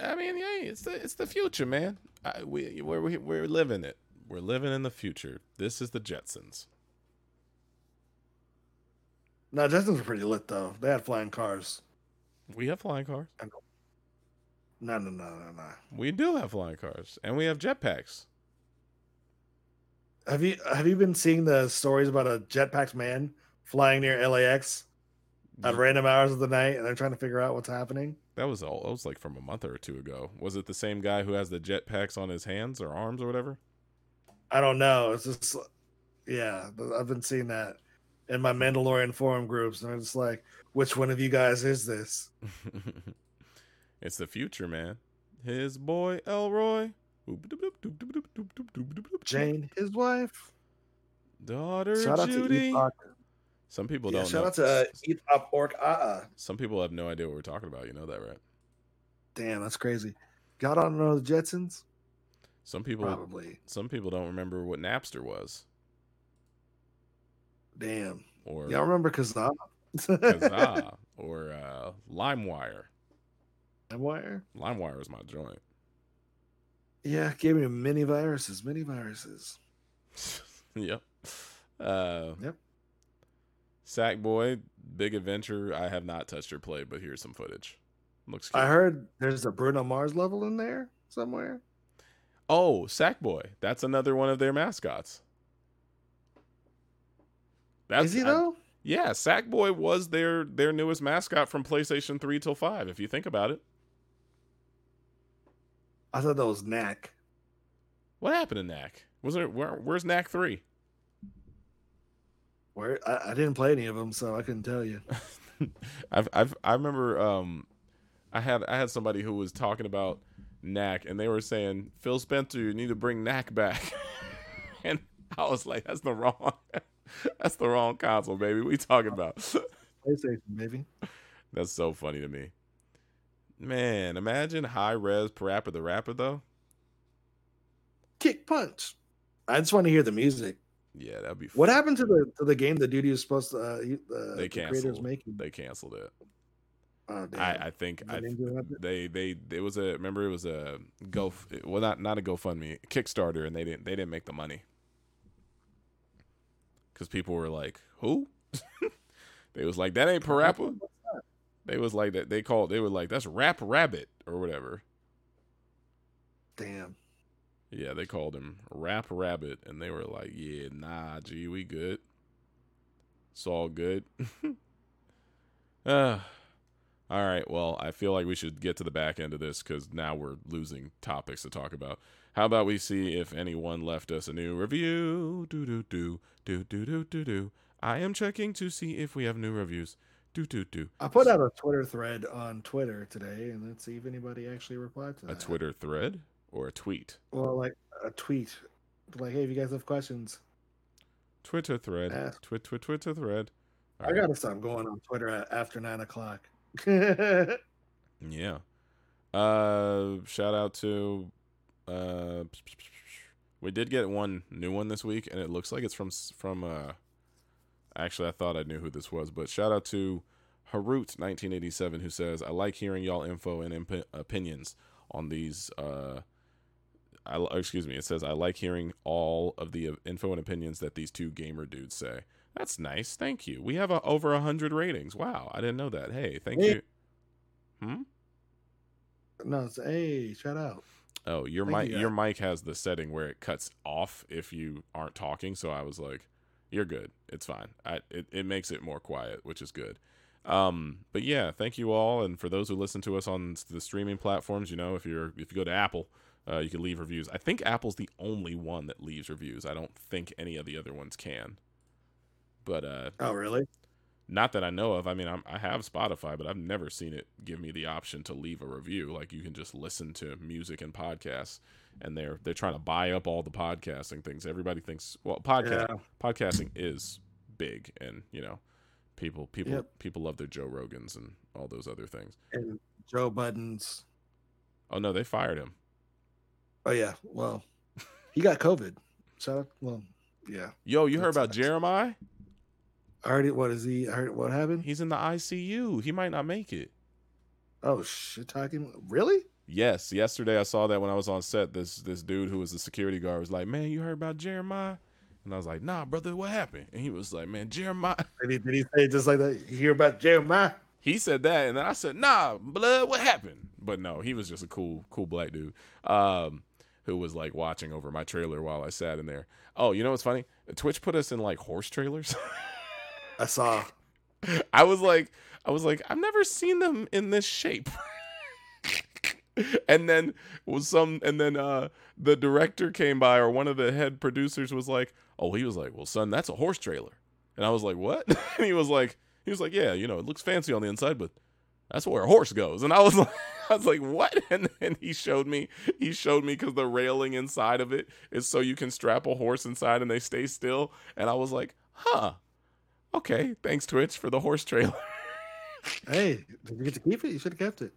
I mean, yeah, it's the it's the future, man. I, we we're we- we're living it. We're living in the future. This is the Jetsons. No, Jetsons were pretty lit though. They had flying cars. We have flying cars. No, no, no, no, no. We do have flying cars, and we have jetpacks. Have you have you been seeing the stories about a jetpack man flying near LAX at random hours of the night, and they're trying to figure out what's happening? That was all. That was like from a month or two ago. Was it the same guy who has the jetpacks on his hands or arms or whatever? I don't know. It's just, yeah, I've been seeing that. In my Mandalorian forum groups, and it's like, which one of you guys is this? it's the future, man. His boy Elroy. Jane, his wife. Daughter Shout out Judy. to Epoch. Some people Yeah, don't shout know. out to uh, Epop Orc. Uh, Some people have no idea what we're talking about. You know that, right? damn, that's crazy. Y'all don't know the Jetsons? Some people Probably. some people don't remember what Napster was Damn. or Y'all remember Kazaa? Kazaa or uh, LimeWire. Wire? LimeWire was my joint. Yeah, gave me many viruses, many viruses. yep. Uh, Yep. Sackboy, Big Adventure. I have not touched or played, but here's some footage. Looks good. I heard there's a Bruno Mars level in there somewhere. Oh, Sackboy. That's another one of their mascots. That's Is he I- though? yeah, Sackboy was their their newest mascot from PlayStation 3 till 5 if you think about it. I thought that was Knack. What happened to Knack? Was there where, where's Knack 3? Where I, I didn't play any of them, so I couldn't tell you. I've I've I remember um I had I had somebody who was talking about Knack and they were saying, Phil Spencer, you need to bring Knack back. and I was like, that's the wrong that's the wrong console, baby. We talking about. PlayStation, maybe. that's so funny to me. Man, imagine high res Parappa the Rapper though. Kick punch. I just want to hear the music. Yeah, that'd be What happened to the to the game the dude is supposed to uh, uh They the creators canceled. making? They canceled it. Oh. I, I think I, they they it was a remember it was a go well not not a GoFundMe Kickstarter and they didn't they didn't make the money because people were like who they was like that ain't Parappa they was like that they called they were like that's Rap Rabbit or whatever Damn. yeah they called him Rap Rabbit and they were like yeah nah gee we good it's all good uh all right. Well, I feel like we should get to the back end of this because now we're losing topics to talk about. How about we see if anyone left us a new review? Do do do do do do do do. I am checking to see if we have new reviews. Do do do. I put out a Twitter thread on Twitter today, and let's see if anybody actually replied to that. a. Twitter thread or a tweet. Well, like a tweet, like, "Hey, if you guys have questions, Twitter thread. Ask. Twit twit Twitter thread. All I right. gotta stop going on Twitter after nine o'clock." Yeah. Uh, shout out to. Uh, we did get one new one this week, and it looks like it's from from. Uh, actually, I thought I knew who this was, but shout out to Harut nineteen eighty seven who says, "I like hearing y'all info and imp- opinions on these." Uh, I excuse me. It says, "I like hearing all of the uh, info and opinions that these two gamer dudes say." That's nice. Thank you. We have a, over a hundred ratings. Wow, I didn't know that. Hey, thank Hey. you. Hmm. no, it's hey, shout out. Oh, your mic you, your mic has the setting where it cuts off if you aren't talking, so I was like, you're good. It's fine. I it, it makes it more quiet, which is good. Um, but yeah, thank you all and for those who listen to us on the streaming platforms, you know, if you're if you go to Apple, uh, you can leave reviews. I think Apple's the only one that leaves reviews. I don't think any of the other ones can. But uh Oh, really? Not that I know of. I mean, I'm, I have Spotify, but I've never seen it give me the option to leave a review. Like you can just listen to music and podcasts, and they're they're trying to buy up all the podcasting things. Everybody thinks well, podcast Yeah. podcasting is big, and you know, people people Yep. people love their Joe Rogans and all those other things. And Joe Buddens. Oh no, they fired him. Oh yeah. Well, he got COVID. Out. Well, yeah. Yo, you heard about sucks. Jeremiah? It. What is he? I heard what happened. He's in the ICU. He might not make it. Oh shit! Talking really? Yes, yesterday I saw that when I was on set. This this dude who was the security guard was like, "Man, you heard about Jeremiah?" And I was like, "Nah, brother, what happened?" And he was like, "Man, Jeremiah." Did he, did he say just like that? You hear about Jeremiah? He said that, and then I said, "Nah, blood, what happened?" But no, he was just a cool, cool black dude, um, who was like watching over my trailer while I sat in there. Oh, you know what's funny? Twitch put us in like horse trailers. I saw. I was like, I was like, I've never seen them in this shape. and then was some, and then uh, the director came by, or one of the head producers was like, "Oh, he was like, well, son, that's a horse trailer." And I was like, what? and he was like, he was like, yeah, you know, it looks fancy on the inside, but that's where a horse goes. And I was like, I was like, what? And then he showed me, he showed me because the railing inside of it is so you can strap a horse inside and they stay still. And I was like, huh, okay, thanks Twitch for the horse trailer. Hey, did you get to keep it? You should have kept it.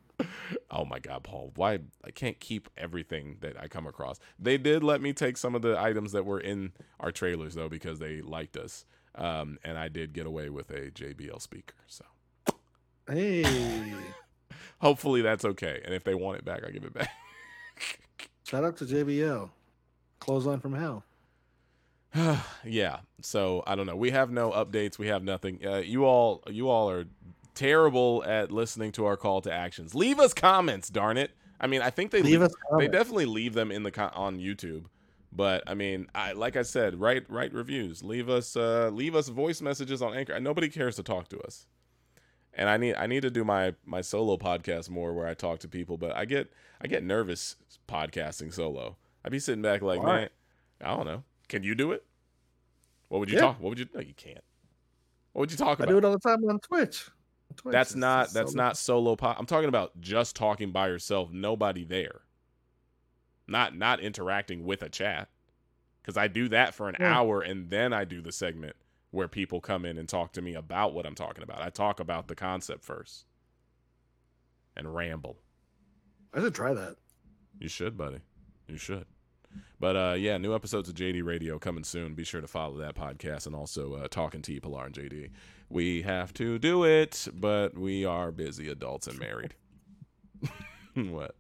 Oh my god, Paul! Why I can't keep everything that I come across. They did let me take some of the items that were in our trailers though because they liked us, um, and I did get away with a JBL speaker. So Hey, hopefully that's okay. And if they want it back, I give it back. shout out to JBL. Close on from hell. yeah. So I don't know. We have no updates. We have nothing. Uh, you all, you all are terrible at listening to our call to actions. Leave us comments, darn it. I mean, I think they Leave us they definitely leave them in the co- on YouTube. But I mean, I like I said, write write reviews. Leave us uh leave us voice messages on Anchor. Nobody cares to talk to us. And I need I need to do my my solo podcast more where I talk to people, but I get I get nervous podcasting solo. I'd be sitting back like, Why? man, I don't know. Can you do it? What would you Yeah. talk? What would you? No, you can't. What would you talk about? I do it all the time on Twitch. On Twitch, That's not that's so- not solo pod. I'm talking about just talking by yourself, nobody there. Not not interacting with a chat. Cuz I do that for an Yeah. hour and then I do the segment where people come in and talk to me about what I'm talking about. I talk about the concept first and ramble. I should try that. You should, buddy. You should. But uh yeah, new episodes of JD Radio coming soon. Be sure to follow that podcast and also uh, talking to Pilar and JD. We have to do it, but we are busy adults and married. what?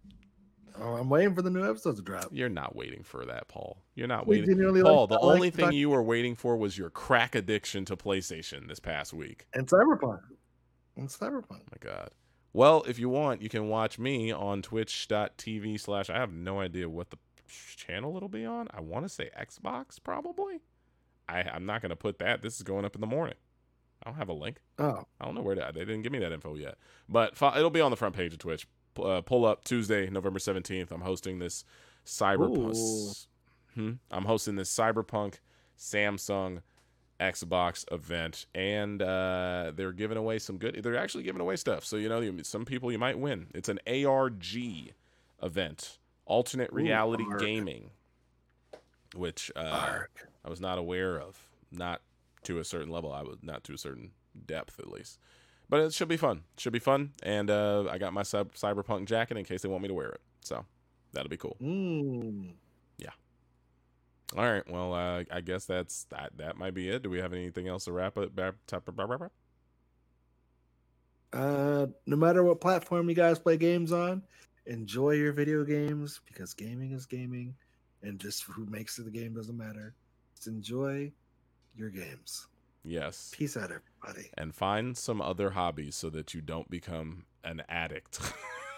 Oh, I'm waiting for the new episodes to drop. You're not waiting for that, Paul. You're not We waiting. Paul, like- the I only thing talk- you were waiting for was your crack addiction to PlayStation this past week. And Cyberpunk. And Cyberpunk. my god. Well, if you want, you can watch me on twitch.tv slash I have no idea what the channel it'll be on. I want to say Xbox, probably. I, I'm not gonna put that. This is going up in the morning. I don't have a link. Oh, I don't know where to. They didn't give me that info yet. But it'll be on the front page of Twitch. Uh, pull up Tuesday, November 17th. I'm hosting this cyberpunk. Hmm? I'm hosting this cyberpunk Samsung Xbox event, and uh, they're giving away some good. They're actually giving away stuff. So you know, some people you might win. It's an ARG event, alternate reality ARG. gaming, which uh, I was not aware of. Not to a certain level. I was not to a certain depth, at least. But it should be fun. Should be fun. And uh, I got my cyb- cyberpunk jacket in case they want me to wear it. So that'll be cool. Mm. All right. Well, uh, I guess that's that. That might be it. Do we have anything else to wrap up? Uh, no matter what platform you guys play games on, enjoy your video games because gaming is gaming, and just who makes it the game doesn't matter. Just enjoy your games. Yes. Peace out, everybody. And find some other hobbies so that you don't become an addict.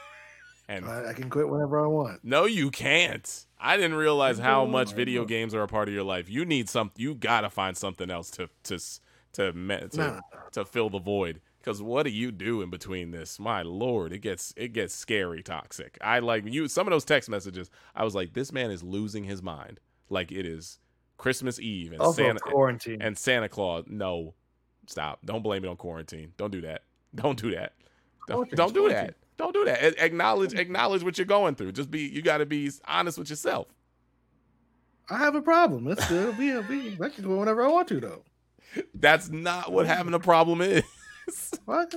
and I, I can quit whenever I want. no, you can't. I didn't realize how much video games are a part of your life. You need some. You gotta find something else to to to to, Nah. to fill the void. Because what do you do in between this? My lord, it gets it gets scary toxic. I like you. Some of those text messages. I was like, this man is losing his mind. Like it is Christmas Eve and oh, Also, Santa quarantine. and Santa Claus. No, stop. Don't blame it on quarantine. Don't do that. Don't do that. Don't, don't do that. Don't do that. Acknowledge acknowledge what you're going through. Just be. You got to be honest with yourself. I have a problem. It's still be, be I can go whenever I want to though. That's not what having a problem is. What?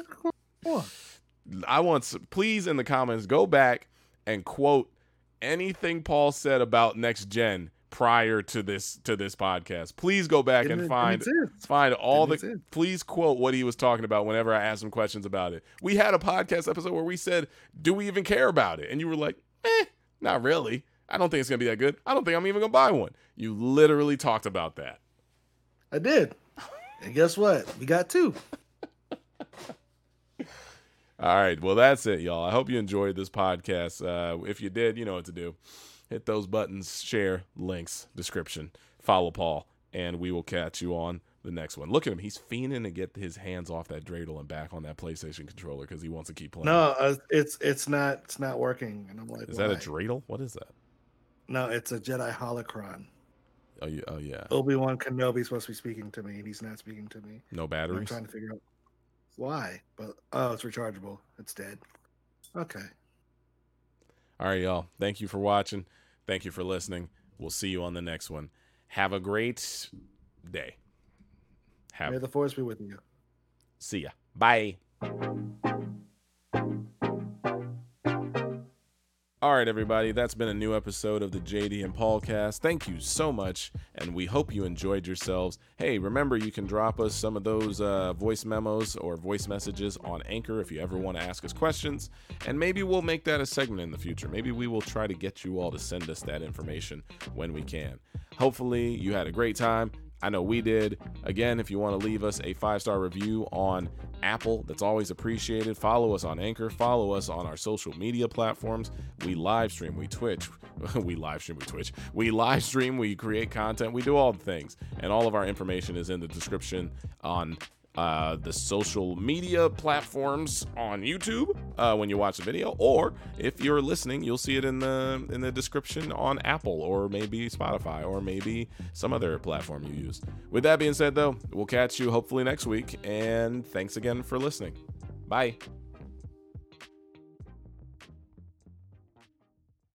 I want s- please in the comments go back and quote anything Paul said about next gen prior to this to this podcast. Please go back Didn't and find exist? find all the please quote what he was talking about whenever I asked him questions about it. We had a podcast episode where we said, "Do we even care about it?" And you were like, "Eh, not really. I don't think it's going to be that good. I don't think I'm even going to buy one." You literally talked about that. I did. And guess what? We got two. All right. Well, that's it, y'all. I hope you enjoyed this podcast. Uh, if you did, you know what to do. Hit those buttons, share, links, description, follow Paul, and we will catch you on the next one. Look at him. He's fiending to get his hands off that dreidel and back on that PlayStation controller because he wants to keep playing. No, uh, it's it's not it's not working. And I'm like, Is that a why? dreidel? What is that? No, it's a Jedi holocron. Oh, yeah. Oh, yeah. Obi Wan Kenobi's supposed to be speaking to me, and he's not speaking to me. No batteries. I'm trying to figure out why, but oh, it's rechargeable. It's dead. Okay. All right, y'all. Thank you for watching. Thank you for listening. We'll see you on the next one. Have a great day. Have May the force be with you. see ya. Bye. All right, everybody. That's been a new episode of the JD and Paul cast. Thank you so much, and we hope you enjoyed yourselves. Hey, remember you can drop us some of those uh, voice memos or voice messages on Anchor if you ever want to ask us questions, and maybe we'll make that a segment in the future. Maybe we will try to get you all to send us that information when we can. Hopefully, you had a great time. I know we did. Again, if you want to leave us a five star review on Apple, that's always appreciated. Follow us on Anchor. Follow us on our social media platforms. We live stream, we Twitch, we live stream, we Twitch, we live stream, we create content, we do all the things. And all of our information is in the description on uh, the social media platforms on YouTube uh, when you watch the video, or if you're listening, you'll see it in the in the description on Apple or maybe Spotify or maybe some other platform you use. With that being said, though, we'll catch you hopefully next week, and thanks again for listening. Bye.